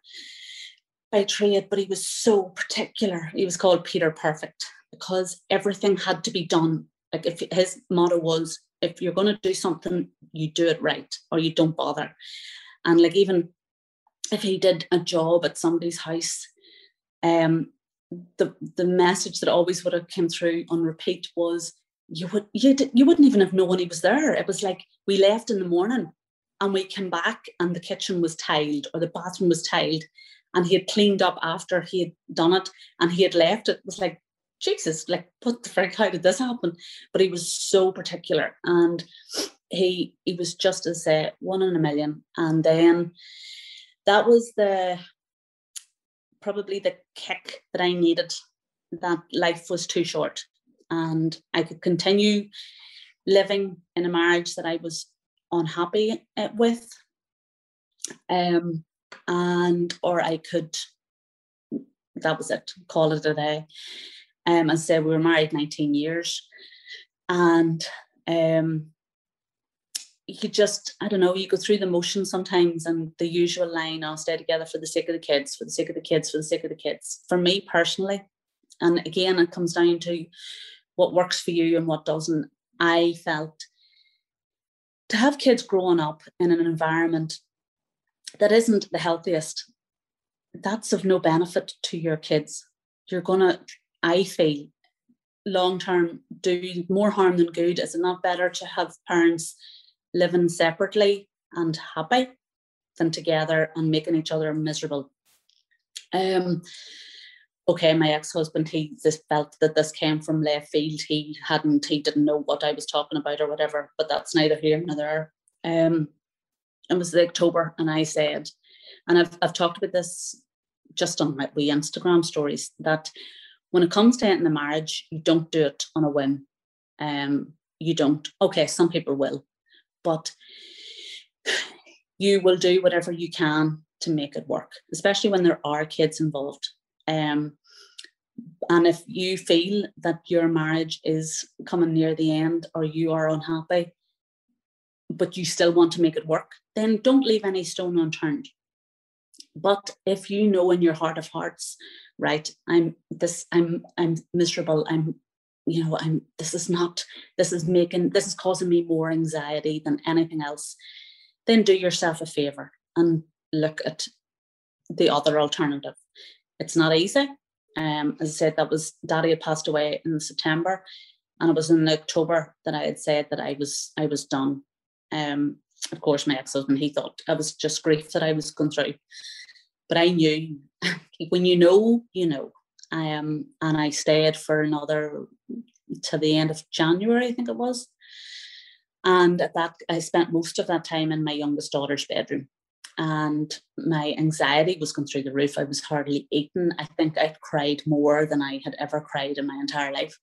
by trade but he was so particular. He was called peter perfect because everything had to be done. Like if his motto was, if you're going to do something, you do it right or you don't bother. And like even if he did a job at somebody's house, um, the the message that always would have came through on repeat was you would you you wouldn't even have known he was there. It was like we left in the morning and we came back and the kitchen was tiled or the bathroom was tiled and he had cleaned up after he had done it and he had left it. It was like Jesus, like what the frick, how did this happen? But he was so particular and he he was just as uh, one in a million. And then that was the probably the kick that I needed. That life was too short, and I could continue living in a marriage that I was unhappy eh, with, um, and or I could. That was it. Call it a day. Um, as I said, we were married 19 years, and um, you just, I don't know, you go through the motions sometimes and the usual line, I'll stay together for the sake of the kids, for the sake of the kids, for the sake of the kids. For me personally, and again, it comes down to what works for you and what doesn't. I felt to have kids growing up in an environment that isn't the healthiest, that's of no benefit to your kids. You're going to, I feel, long term do more harm than good. Is it not better to have parents living separately and happy than together and making each other miserable. Um, okay, my ex-husband, he just felt that this came from left field. He hadn't, he didn't know what I was talking about or whatever, but that's neither here nor there. Um, it was October, and I said, and I've I've talked about this just on my Instagram stories that when it comes to ending a marriage, you don't do it on a whim. Um, you don't. Okay, some people will, but you will do whatever you can to make it work, especially when there are kids involved. Um, and if you feel that your marriage is coming near the end or you are unhappy, but you still want to make it work, then don't leave any stone unturned. But if you know in your heart of hearts, right, I'm this, I'm I'm miserable, I'm you know i'm this is not this is making this is causing me more anxiety than anything else then do yourself a favor and look at the other alternative. It's not easy. Um, as i said that was daddy had passed away in september and it was in october that i had said that i was i was done. Um, of course my ex-husband he thought i was just grief that i was going through but i knew when you know you know um, and I stayed for another to the end of January, I think it was. And at that, I spent most of that time in my youngest daughter's bedroom. And my anxiety was going through the roof. I was hardly eating. I think I'd cried more than I had ever cried in my entire life.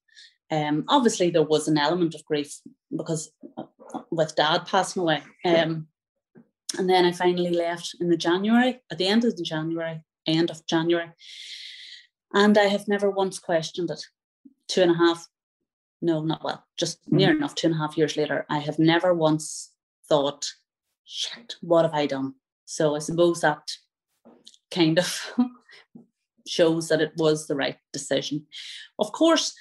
Um, obviously, there was an element of grief because uh, with dad passing away. Um, and then I finally left in the January, at the end of the January, end of January. And I have never once questioned it. Two and a half, no, not well, just mm-hmm. near enough two and a half years later, I have never once thought, shit, what have I done? So I suppose that kind of shows that it was the right decision. Of course,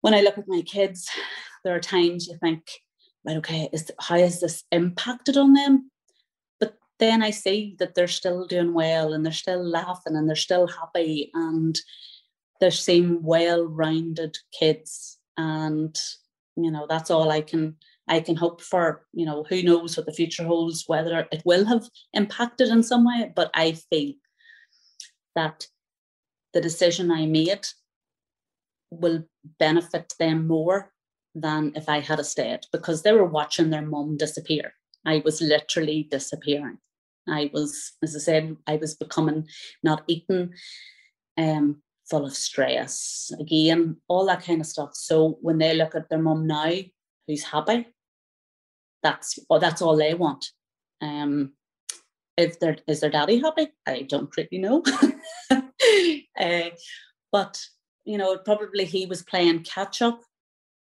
when I look at my kids, there are times you think, right, okay, is how has this impacted on them? Then I see that they're still doing well and they're still laughing and they're still happy and they seem well-rounded kids. And you know, that's all I can I can hope for. You know, who knows what the future holds, whether it will have impacted in some way, but I feel that the decision I made will benefit them more than if I had a stayed because they were watching their mum disappear. I was literally disappearing. I was, as I said, I was becoming not eating, um, full of stress again, all that kind of stuff. So when they look at their mum now, who's happy, that's well, that's all they want. Um, if their is their daddy happy, I don't really know. uh, but you know, probably he was playing catch up.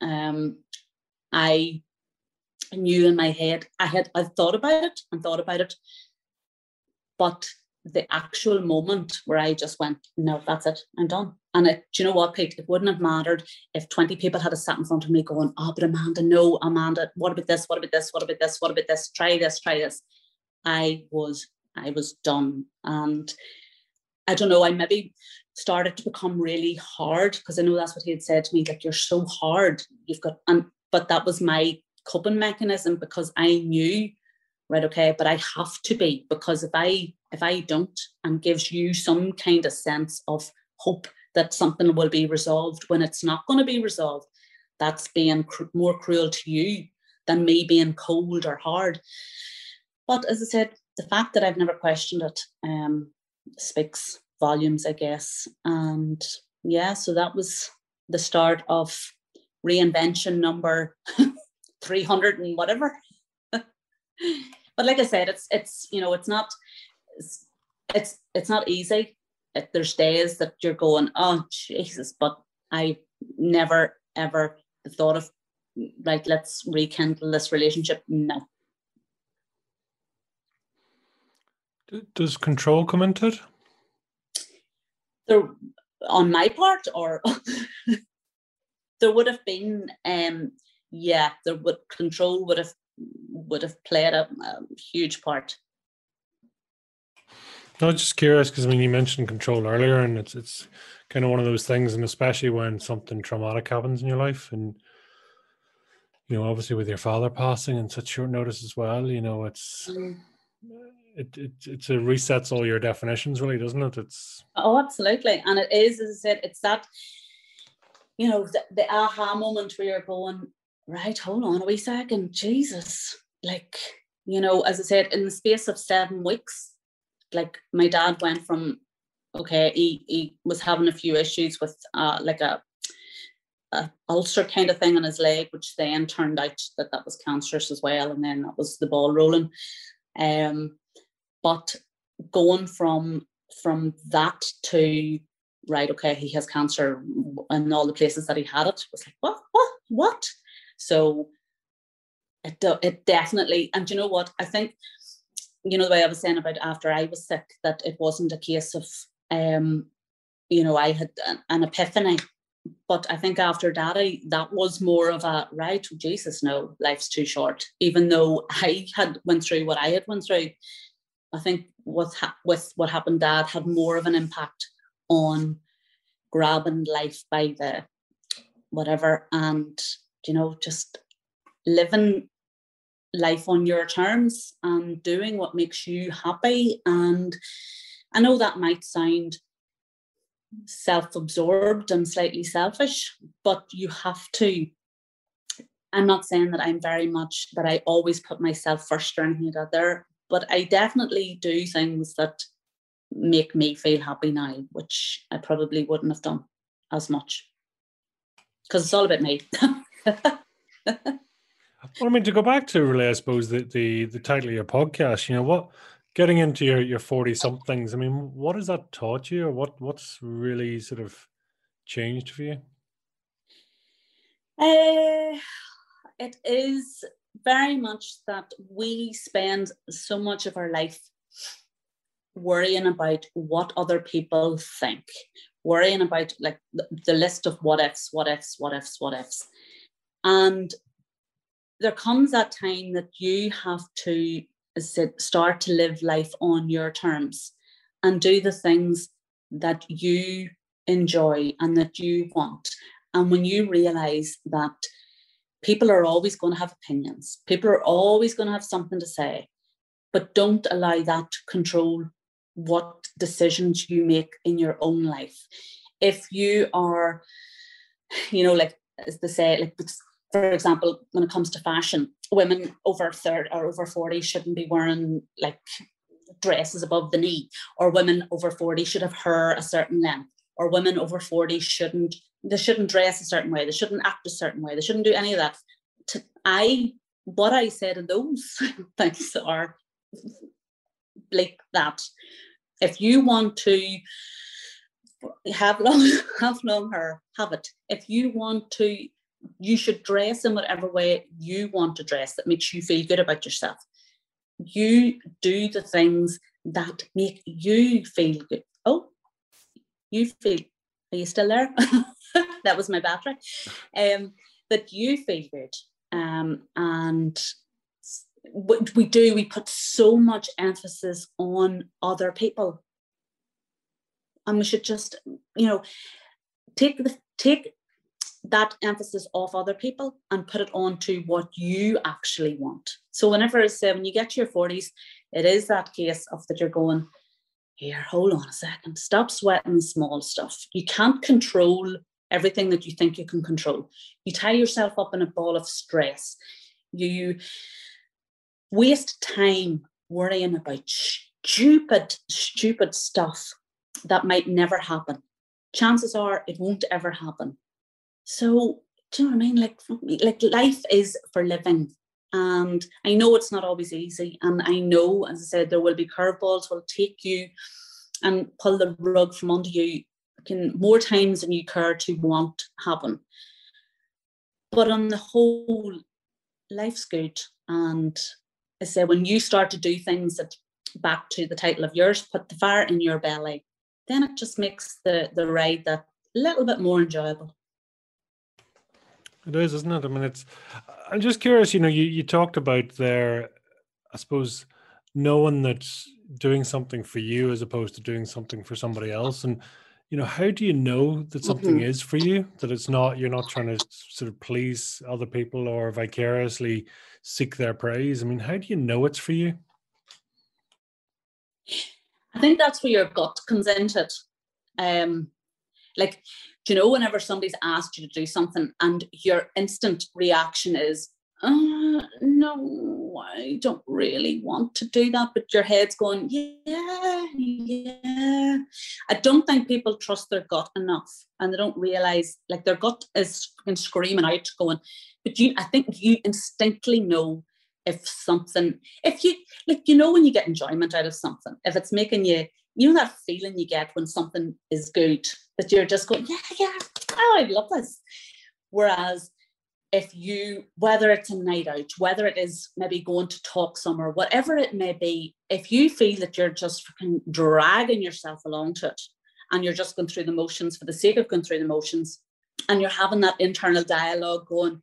Um, I knew in my head I had I thought about it and thought about it but the actual moment where I just went, no, that's it, I'm done. And it, do you know what, Pete? It wouldn't have mattered if 20 people had sat in front of me going, oh, but Amanda, no, Amanda, what about this? What about this? What about this? What about this? Try this, try this. I was, I was done. And I don't know, I maybe started to become really hard because I know that's what he had said to me, like, you're so hard. You've got, and, but that was my coping mechanism because I knew right okay but i have to be because if i if i don't and gives you some kind of sense of hope that something will be resolved when it's not going to be resolved that's being cr- more cruel to you than me being cold or hard but as i said the fact that I've never questioned it um, speaks volumes, I guess. And yeah, so that was the start of reinvention number 300 and whatever. But like I said, it's it's you know it's not it's it's, it's not easy. It, there's days that you're going, oh Jesus, but I never ever thought of like let's rekindle this relationship. No. Does control come into it? There, on my part, or there would have been, um, yeah, there would control would have would have played a, a huge part. No, just curious because I mean you mentioned control earlier, and it's it's kind of one of those things, and especially when something traumatic happens in your life, and you know, obviously with your father passing in such short notice as well, you know, it's mm. it, it it's a resets all your definitions, really, doesn't it? It's oh, absolutely, and it is, as I said, it's that you know the, the aha moment where you're going right. Hold on a wee second, Jesus, like you know, as I said, in the space of seven weeks, like my dad went from okay, he he was having a few issues with uh like a a ulcer kind of thing on his leg, which then turned out that that was cancerous as well, and then that was the ball rolling. Um, but going from from that to right, okay, he has cancer in all the places that he had it was like what, what, what? So it it definitely, and you know what? I think you know the way I was saying about after I was sick that it wasn't a case of um, you know, I had an, an epiphany but I think after daddy, that was more of a right. Jesus, no, life's too short. Even though I had went through what I had went through, I think with ha- with what happened, dad had more of an impact on grabbing life by the whatever and you know just living life on your terms and doing what makes you happy. And i know that might sound self-absorbed and slightly selfish but you have to. I'm not saying that i'm very much that i always put myself first or anything like that but i definitely do things that make me feel happy now which i probably wouldn't have done as much because it's all about me well i mean to go back to really i suppose the, the the title of your podcast you know what getting into your your 40 somethings i mean what has that taught you or what what's really sort of changed for you? Uh, it is very much that we spend so much of our life worrying about what other people think worrying about like the, the list of what ifs what ifs what ifs what ifs and there comes that time that you have to start to live life on your terms and do the things that you enjoy and that you want. And when you realize that people are always going to have opinions, people are always going to have something to say, but don't allow that to control what decisions you make in your own life. If you are, you know, like as they say, like for example, when it comes to fashion, women over 30 or over 40 shouldn't be wearing like dresses above the knee, or women over 40 should have hair a certain length, or women over 40 shouldn't they shouldn't dress a certain way, they shouldn't act a certain way, they shouldn't do any of that. To, I what I said in those things are like that. If you want to have long have long hair, have it. If you want to you should dress in whatever way you want to dress that makes you feel good about yourself. You do the things that make you feel good. Oh, you feel, are you still there? that was my battery. Um, that you feel good. Um, and what we do, we put so much emphasis on other people. And we should just, you know, take the take that emphasis off other people and put it on to what you actually want. So whenever I say when you get to your 40s, it is that case of that you're going, here, hold on a second, stop sweating small stuff. You can't control everything that you think you can control. You tie yourself up in a ball of stress. You waste time worrying about stupid, stupid stuff that might never happen. Chances are it won't ever happen. So, do you know what I mean? Like, like life is for living. And I know it's not always easy. And I know, as I said, there will be curveballs will take you and pull the rug from under you can more times than you care to want happen. But on the whole, life's good. And I say when you start to do things that back to the title of yours, put the fire in your belly, then it just makes the the ride that a little bit more enjoyable. It is, isn't it? I mean, it's. I'm just curious. You know, you you talked about there. I suppose knowing that doing something for you as opposed to doing something for somebody else, and you know, how do you know that something mm-hmm. is for you? That it's not you're not trying to sort of please other people or vicariously seek their praise. I mean, how do you know it's for you? I think that's where your gut comes into it. Um, like, you know, whenever somebody's asked you to do something and your instant reaction is, uh, no, I don't really want to do that. But your head's going, yeah, yeah. I don't think people trust their gut enough and they don't realize, like, their gut is screaming out, going, but you, I think you instinctively know if something, if you, like, you know, when you get enjoyment out of something, if it's making you, you know, that feeling you get when something is good, that you're just going, yeah, yeah, oh, I love this. Whereas if you, whether it's a night out, whether it is maybe going to talk somewhere, whatever it may be, if you feel that you're just dragging yourself along to it and you're just going through the motions for the sake of going through the motions and you're having that internal dialogue going,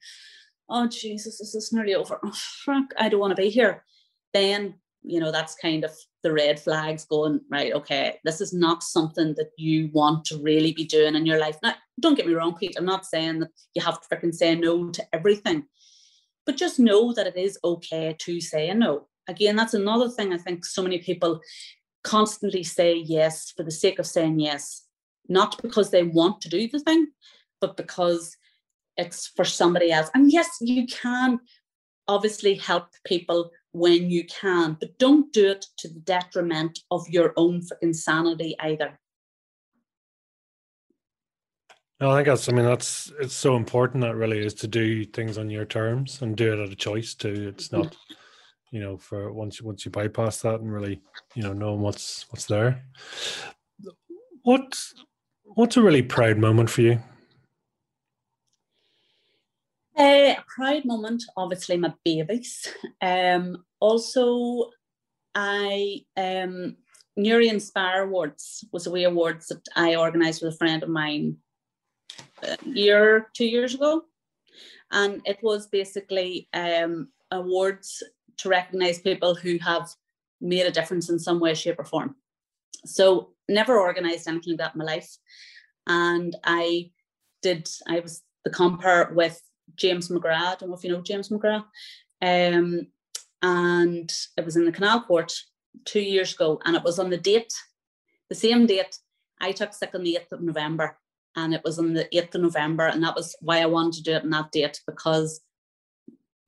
oh Jesus, this is nearly over. Oh, fuck, I don't want to be here. Then, you know, that's kind of the red flags going, right, okay, this is not something that you want to really be doing in your life. Now, don't get me wrong, Pete, I'm not saying that you have to freaking say no to everything, but just know that it is okay to say no. Again, that's another thing I think so many people constantly say yes for the sake of saying yes, not because they want to do the thing, but because it's for somebody else. And yes, you can obviously help people when you can, but don't do it to the detriment of your own insanity either. No, I think that's. I mean, that's. It's so important that really is to do things on your terms and do it at a choice too. It's not, mm-hmm. you know, for once once you bypass that and really, you know, knowing what's what's there. What what's a really proud moment for you? Uh, a proud moment, obviously, my babies. Um, also, I um, Newry Inspire Awards was a wee awards that I organised with a friend of mine a year, two years ago, and it was basically um, awards to recognise people who have made a difference in some way, shape, or form. So, never organised anything like that in my life, and I did. I was the compare with James McGrath. I don't know if you know James McGrath. Um, and it was in the Canal Court two years ago, and it was on the date, the same date. I took sick on the 8th of November, and it was on the 8th of November, and that was why I wanted to do it on that date because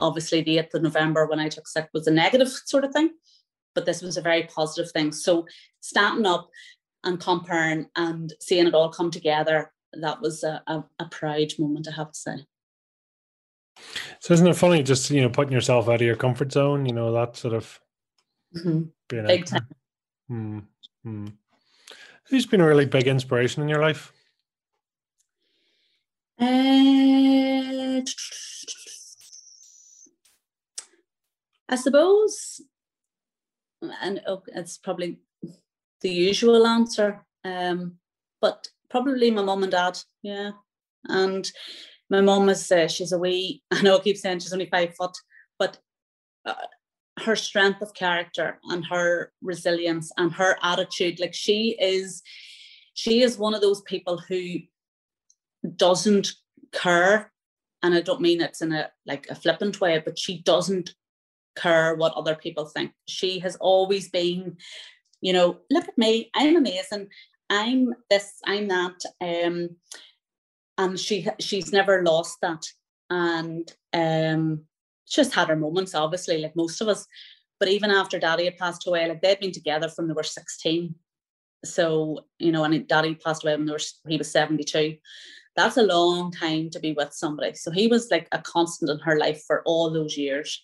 obviously the 8th of November when I took sick was a negative sort of thing, but this was a very positive thing. So standing up and comparing and seeing it all come together, that was a, a, a proud moment, I have to say. So isn't it funny just you know putting yourself out of your comfort zone? You know that sort of mm-hmm. being big time. Hmm, hmm. Who's been a really big inspiration in your life? Uh, I suppose, and oh, it's probably the usual answer, um, but probably my mom and dad. Yeah, and my mom is uh, she's a wee i know i keep saying she's only five foot but uh, her strength of character and her resilience and her attitude like she is she is one of those people who doesn't care and i don't mean it's in a like a flippant way but she doesn't care what other people think. She has always been you know look at me i'm amazing i'm this i'm that um and she she's never lost that and um just had her moments obviously like most of us But even after daddy had passed away, like they'd been together from they were 16. So, you know, and daddy passed away when they were, he was 72. That's a long time to be with somebody. So he was like a constant in her life for all those years.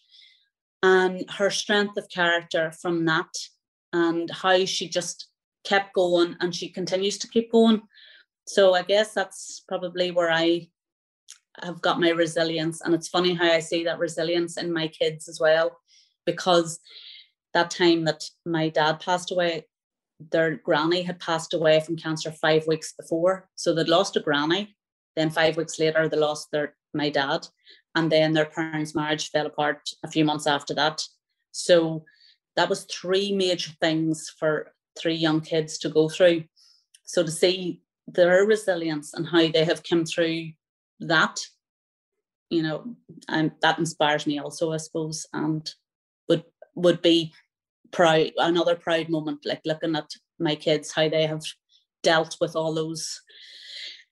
And her strength of character from that and how she just kept going and she continues to keep going. So I guess that's probably where I have got my resilience. And it's funny how I see that resilience in my kids as well, because that time that my dad passed away, their granny had passed away from cancer five weeks before. So they'd lost a granny. Then five weeks later, they lost their my dad. And then their parents' marriage fell apart a few months after that. So that was three major things for three young kids to go through. So to see their resilience and how they have come through that, you know, and that inspires me also, I suppose, and would would be proud another proud moment, like looking at my kids, how they have dealt with all those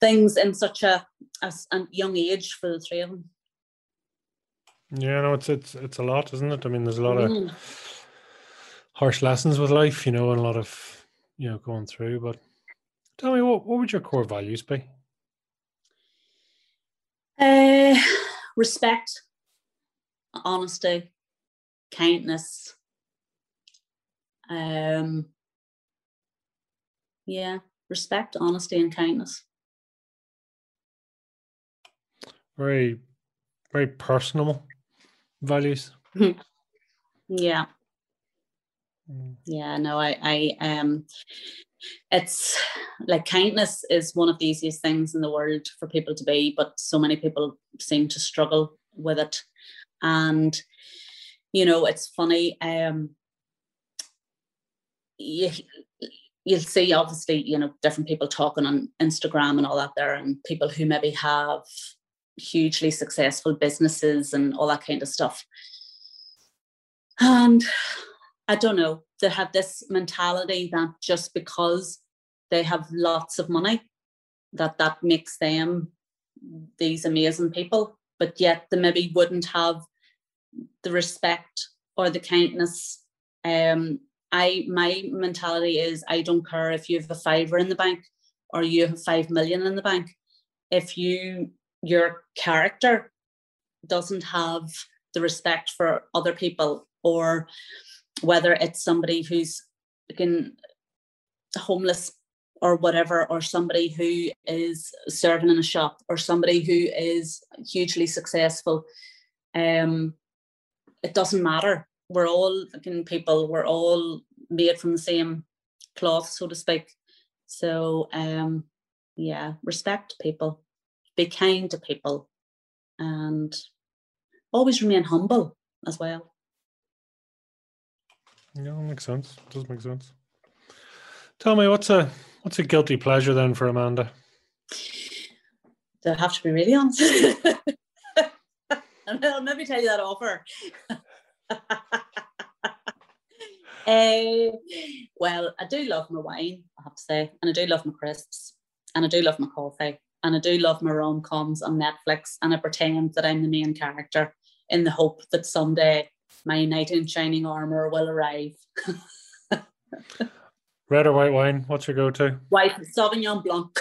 things in such a, a, a young age for the three of them. Yeah, no, it's it's it's a lot, isn't it? I mean, there's a lot mm. of harsh lessons with life, you know, and a lot of you know going through. But tell me, what what would your core values be? Uh, respect, honesty, kindness. Um, yeah, respect, honesty, and kindness. Very, very personal values. yeah. Mm. Yeah, no, I, I, um, it's like kindness is one of the easiest things in the world for people to be, but so many people seem to struggle with it. And, you know, it's funny, um, you, you'll see obviously, you know, different people talking on Instagram and all that there, and people who maybe have hugely successful businesses and all that kind of stuff. And I don't know, they have this mentality that just because they have lots of money, that that makes them these amazing people, but yet they maybe wouldn't have the respect or the kindness. Um, I my mentality is I don't care if you have a fiver in the bank or you have five million in the bank. If you your character doesn't have the respect for other people or whether it's somebody who's again homeless or whatever, or somebody who is serving in a shop, or somebody who is hugely successful. Um, it doesn't matter. We're all again people. We're all made from the same cloth, so to speak. So um, yeah, respect people, be kind to people, and always remain humble as well. Yeah, that makes sense. It does make sense. Tell me, what's a what's a guilty pleasure then for Amanda? Do I have to be really honest? I'll maybe tell you that offer. uh, well, I do love my wine, I have to say, and I do love my crisps, and I do love my coffee, and I do love my rom coms on Netflix, and I pretend that I'm the main character in the hope that someday my knight in shining armor will arrive. Red or white wine? What's your go-to? White Sauvignon Blanc.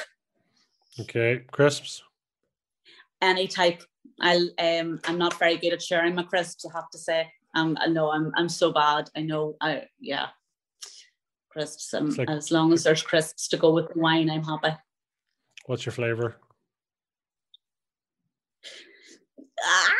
Okay, crisps. Any type. I'll. Um, I'm not very good at sharing my crisps. I have to say. Um, I know I'm. I'm so bad. I know. I yeah. Crisps. Um, like, as long as there's crisps to go with the wine, I'm happy. What's your flavor? Ah!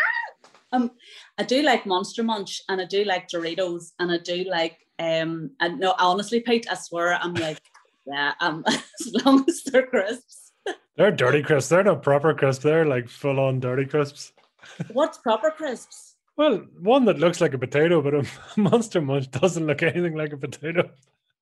Um, I do like Monster Munch and I do like Doritos and I do like um and no honestly Pete I swear I'm like yeah um as long as they're crisps. They're dirty crisps. They're not proper crisps. They're like full on dirty crisps. What's proper crisps? Well, one that looks like a potato, but a Monster Munch doesn't look anything like a potato.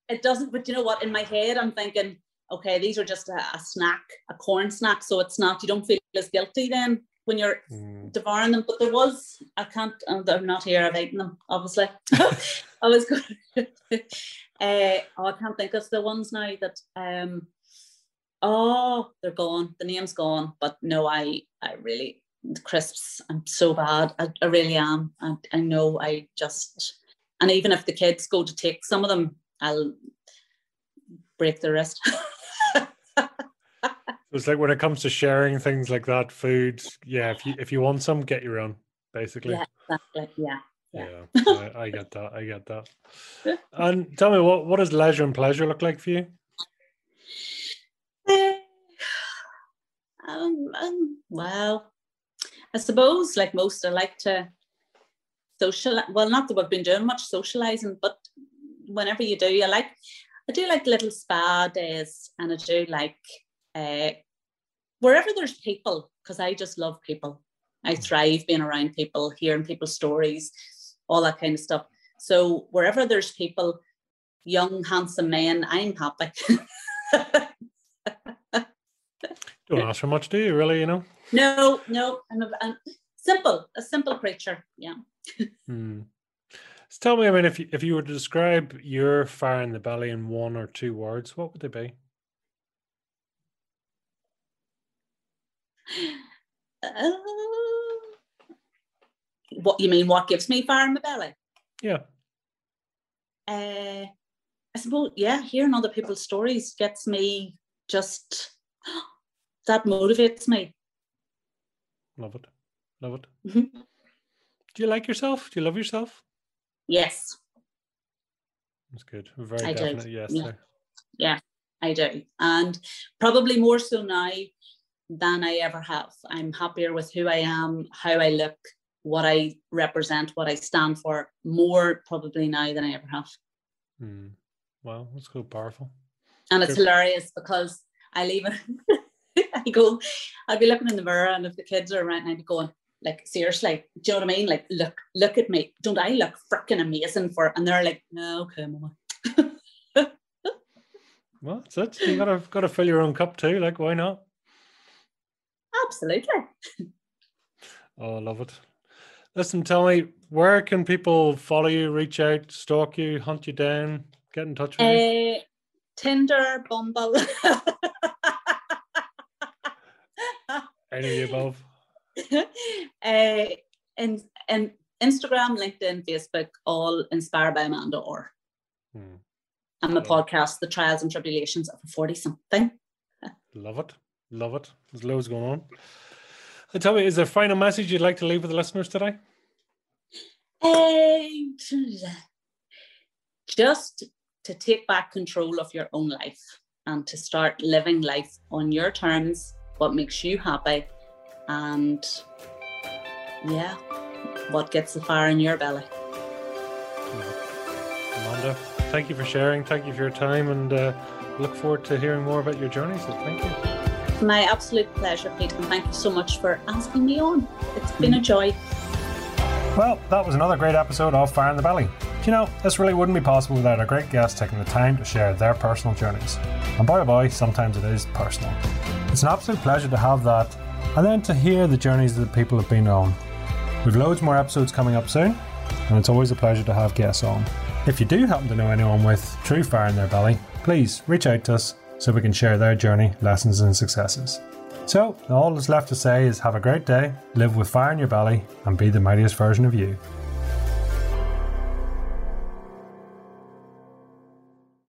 It doesn't, but you know what? In my head, I'm thinking, okay, these are just a, a snack, a corn snack, so it's not. You don't feel as guilty then when you're mm. devouring them. But there was, I can't, I'm not here, I've eaten them, obviously. I was good. uh, oh, I can't think of the ones now that, um, oh, they're gone. The name's gone. But no, I, I really, the crisps, I'm so bad. I, I really am. I, I know I just, And even if the kids go to take some of them, I'll break the wrist. it's like when it comes to sharing things like that, food. Yeah, if you if you want some, get your own. Basically. Yeah, exactly. Yeah. Yeah, yeah I, I, get that. I get that. And tell me, what what does leisure and pleasure look like for you? Um, um, well, I suppose like most, I like to social. Well, not that we've been doing much socializing, but whenever you do, I like I do like little spa days, and I do like uh, wherever there's people because I just love people. I mm. thrive being around people, hearing people's stories, all that kind of stuff. So wherever there's people, young, handsome men, I'm happy. Don't ask for much, do you? Really, you know? No, no. I'm a, I'm simple, a simple creature. Yeah. hmm. So tell me, I mean, if you, if you were to describe your fire in the belly in one or two words, what would they be? Uh, what you mean? What gives me fire in the belly? Yeah. Uh, I suppose, yeah, hearing other people's stories gets me just that motivates me. Love it. Love it. Mm-hmm. Do you like yourself? Do you love yourself? Yes. That's good. Very I definite do. yes. Yeah. yeah, I do. And probably more so now than I ever have. I'm happier with who I am, how I look, what I represent, what I stand for, more probably now than I ever have. Mm. Wow, that's so powerful. And it's hilarious because I leave it. I go, I'd be looking in the mirror, and if the kids are around, I'd be going, like, seriously, do you know what I mean? Like, look, look at me. Don't I look freaking amazing for? And they're like, no, okay, mama. well, that's it. You gotta gotta fill your own cup too. Like, why not? Absolutely. oh, I love it. Listen, tell me, where can people follow you, reach out, stalk you, hunt you down, get in touch with uh, you? Tinder, Bumble. Any of the above? uh, and, and Instagram, LinkedIn, Facebook, all inspired by Amanda Orr. Hmm. And my podcast, The Trials and Tribulations of a 40 something. Love it. Love it. There's loads going on. And tell me, is there a final message you'd like to leave with the listeners today? Uh, just to take back control of your own life and to start living life on your terms what makes you happy, and yeah, what gets the fire in your belly. Amanda, thank you for sharing. Thank you for your time, and uh, look forward to hearing more about your journey. So thank you. My absolute pleasure, Pete, and thank you so much for asking me on. It's been a mm. joy. Well, that was another great episode of Fire in the Belly. Do you know, this really wouldn't be possible without our great guests taking the time to share their personal journeys. And boy oh boy, sometimes it is personal. It's an absolute pleasure to have that and then to hear the journeys that people have been on. We've loads more episodes coming up soon, and it's always a pleasure to have guests on. If you do happen to know anyone with true fire in their belly, please reach out to us so we can share their journey, lessons, and successes. So, all that's left to say is have a great day, live with fire in your belly, and be the mightiest version of you.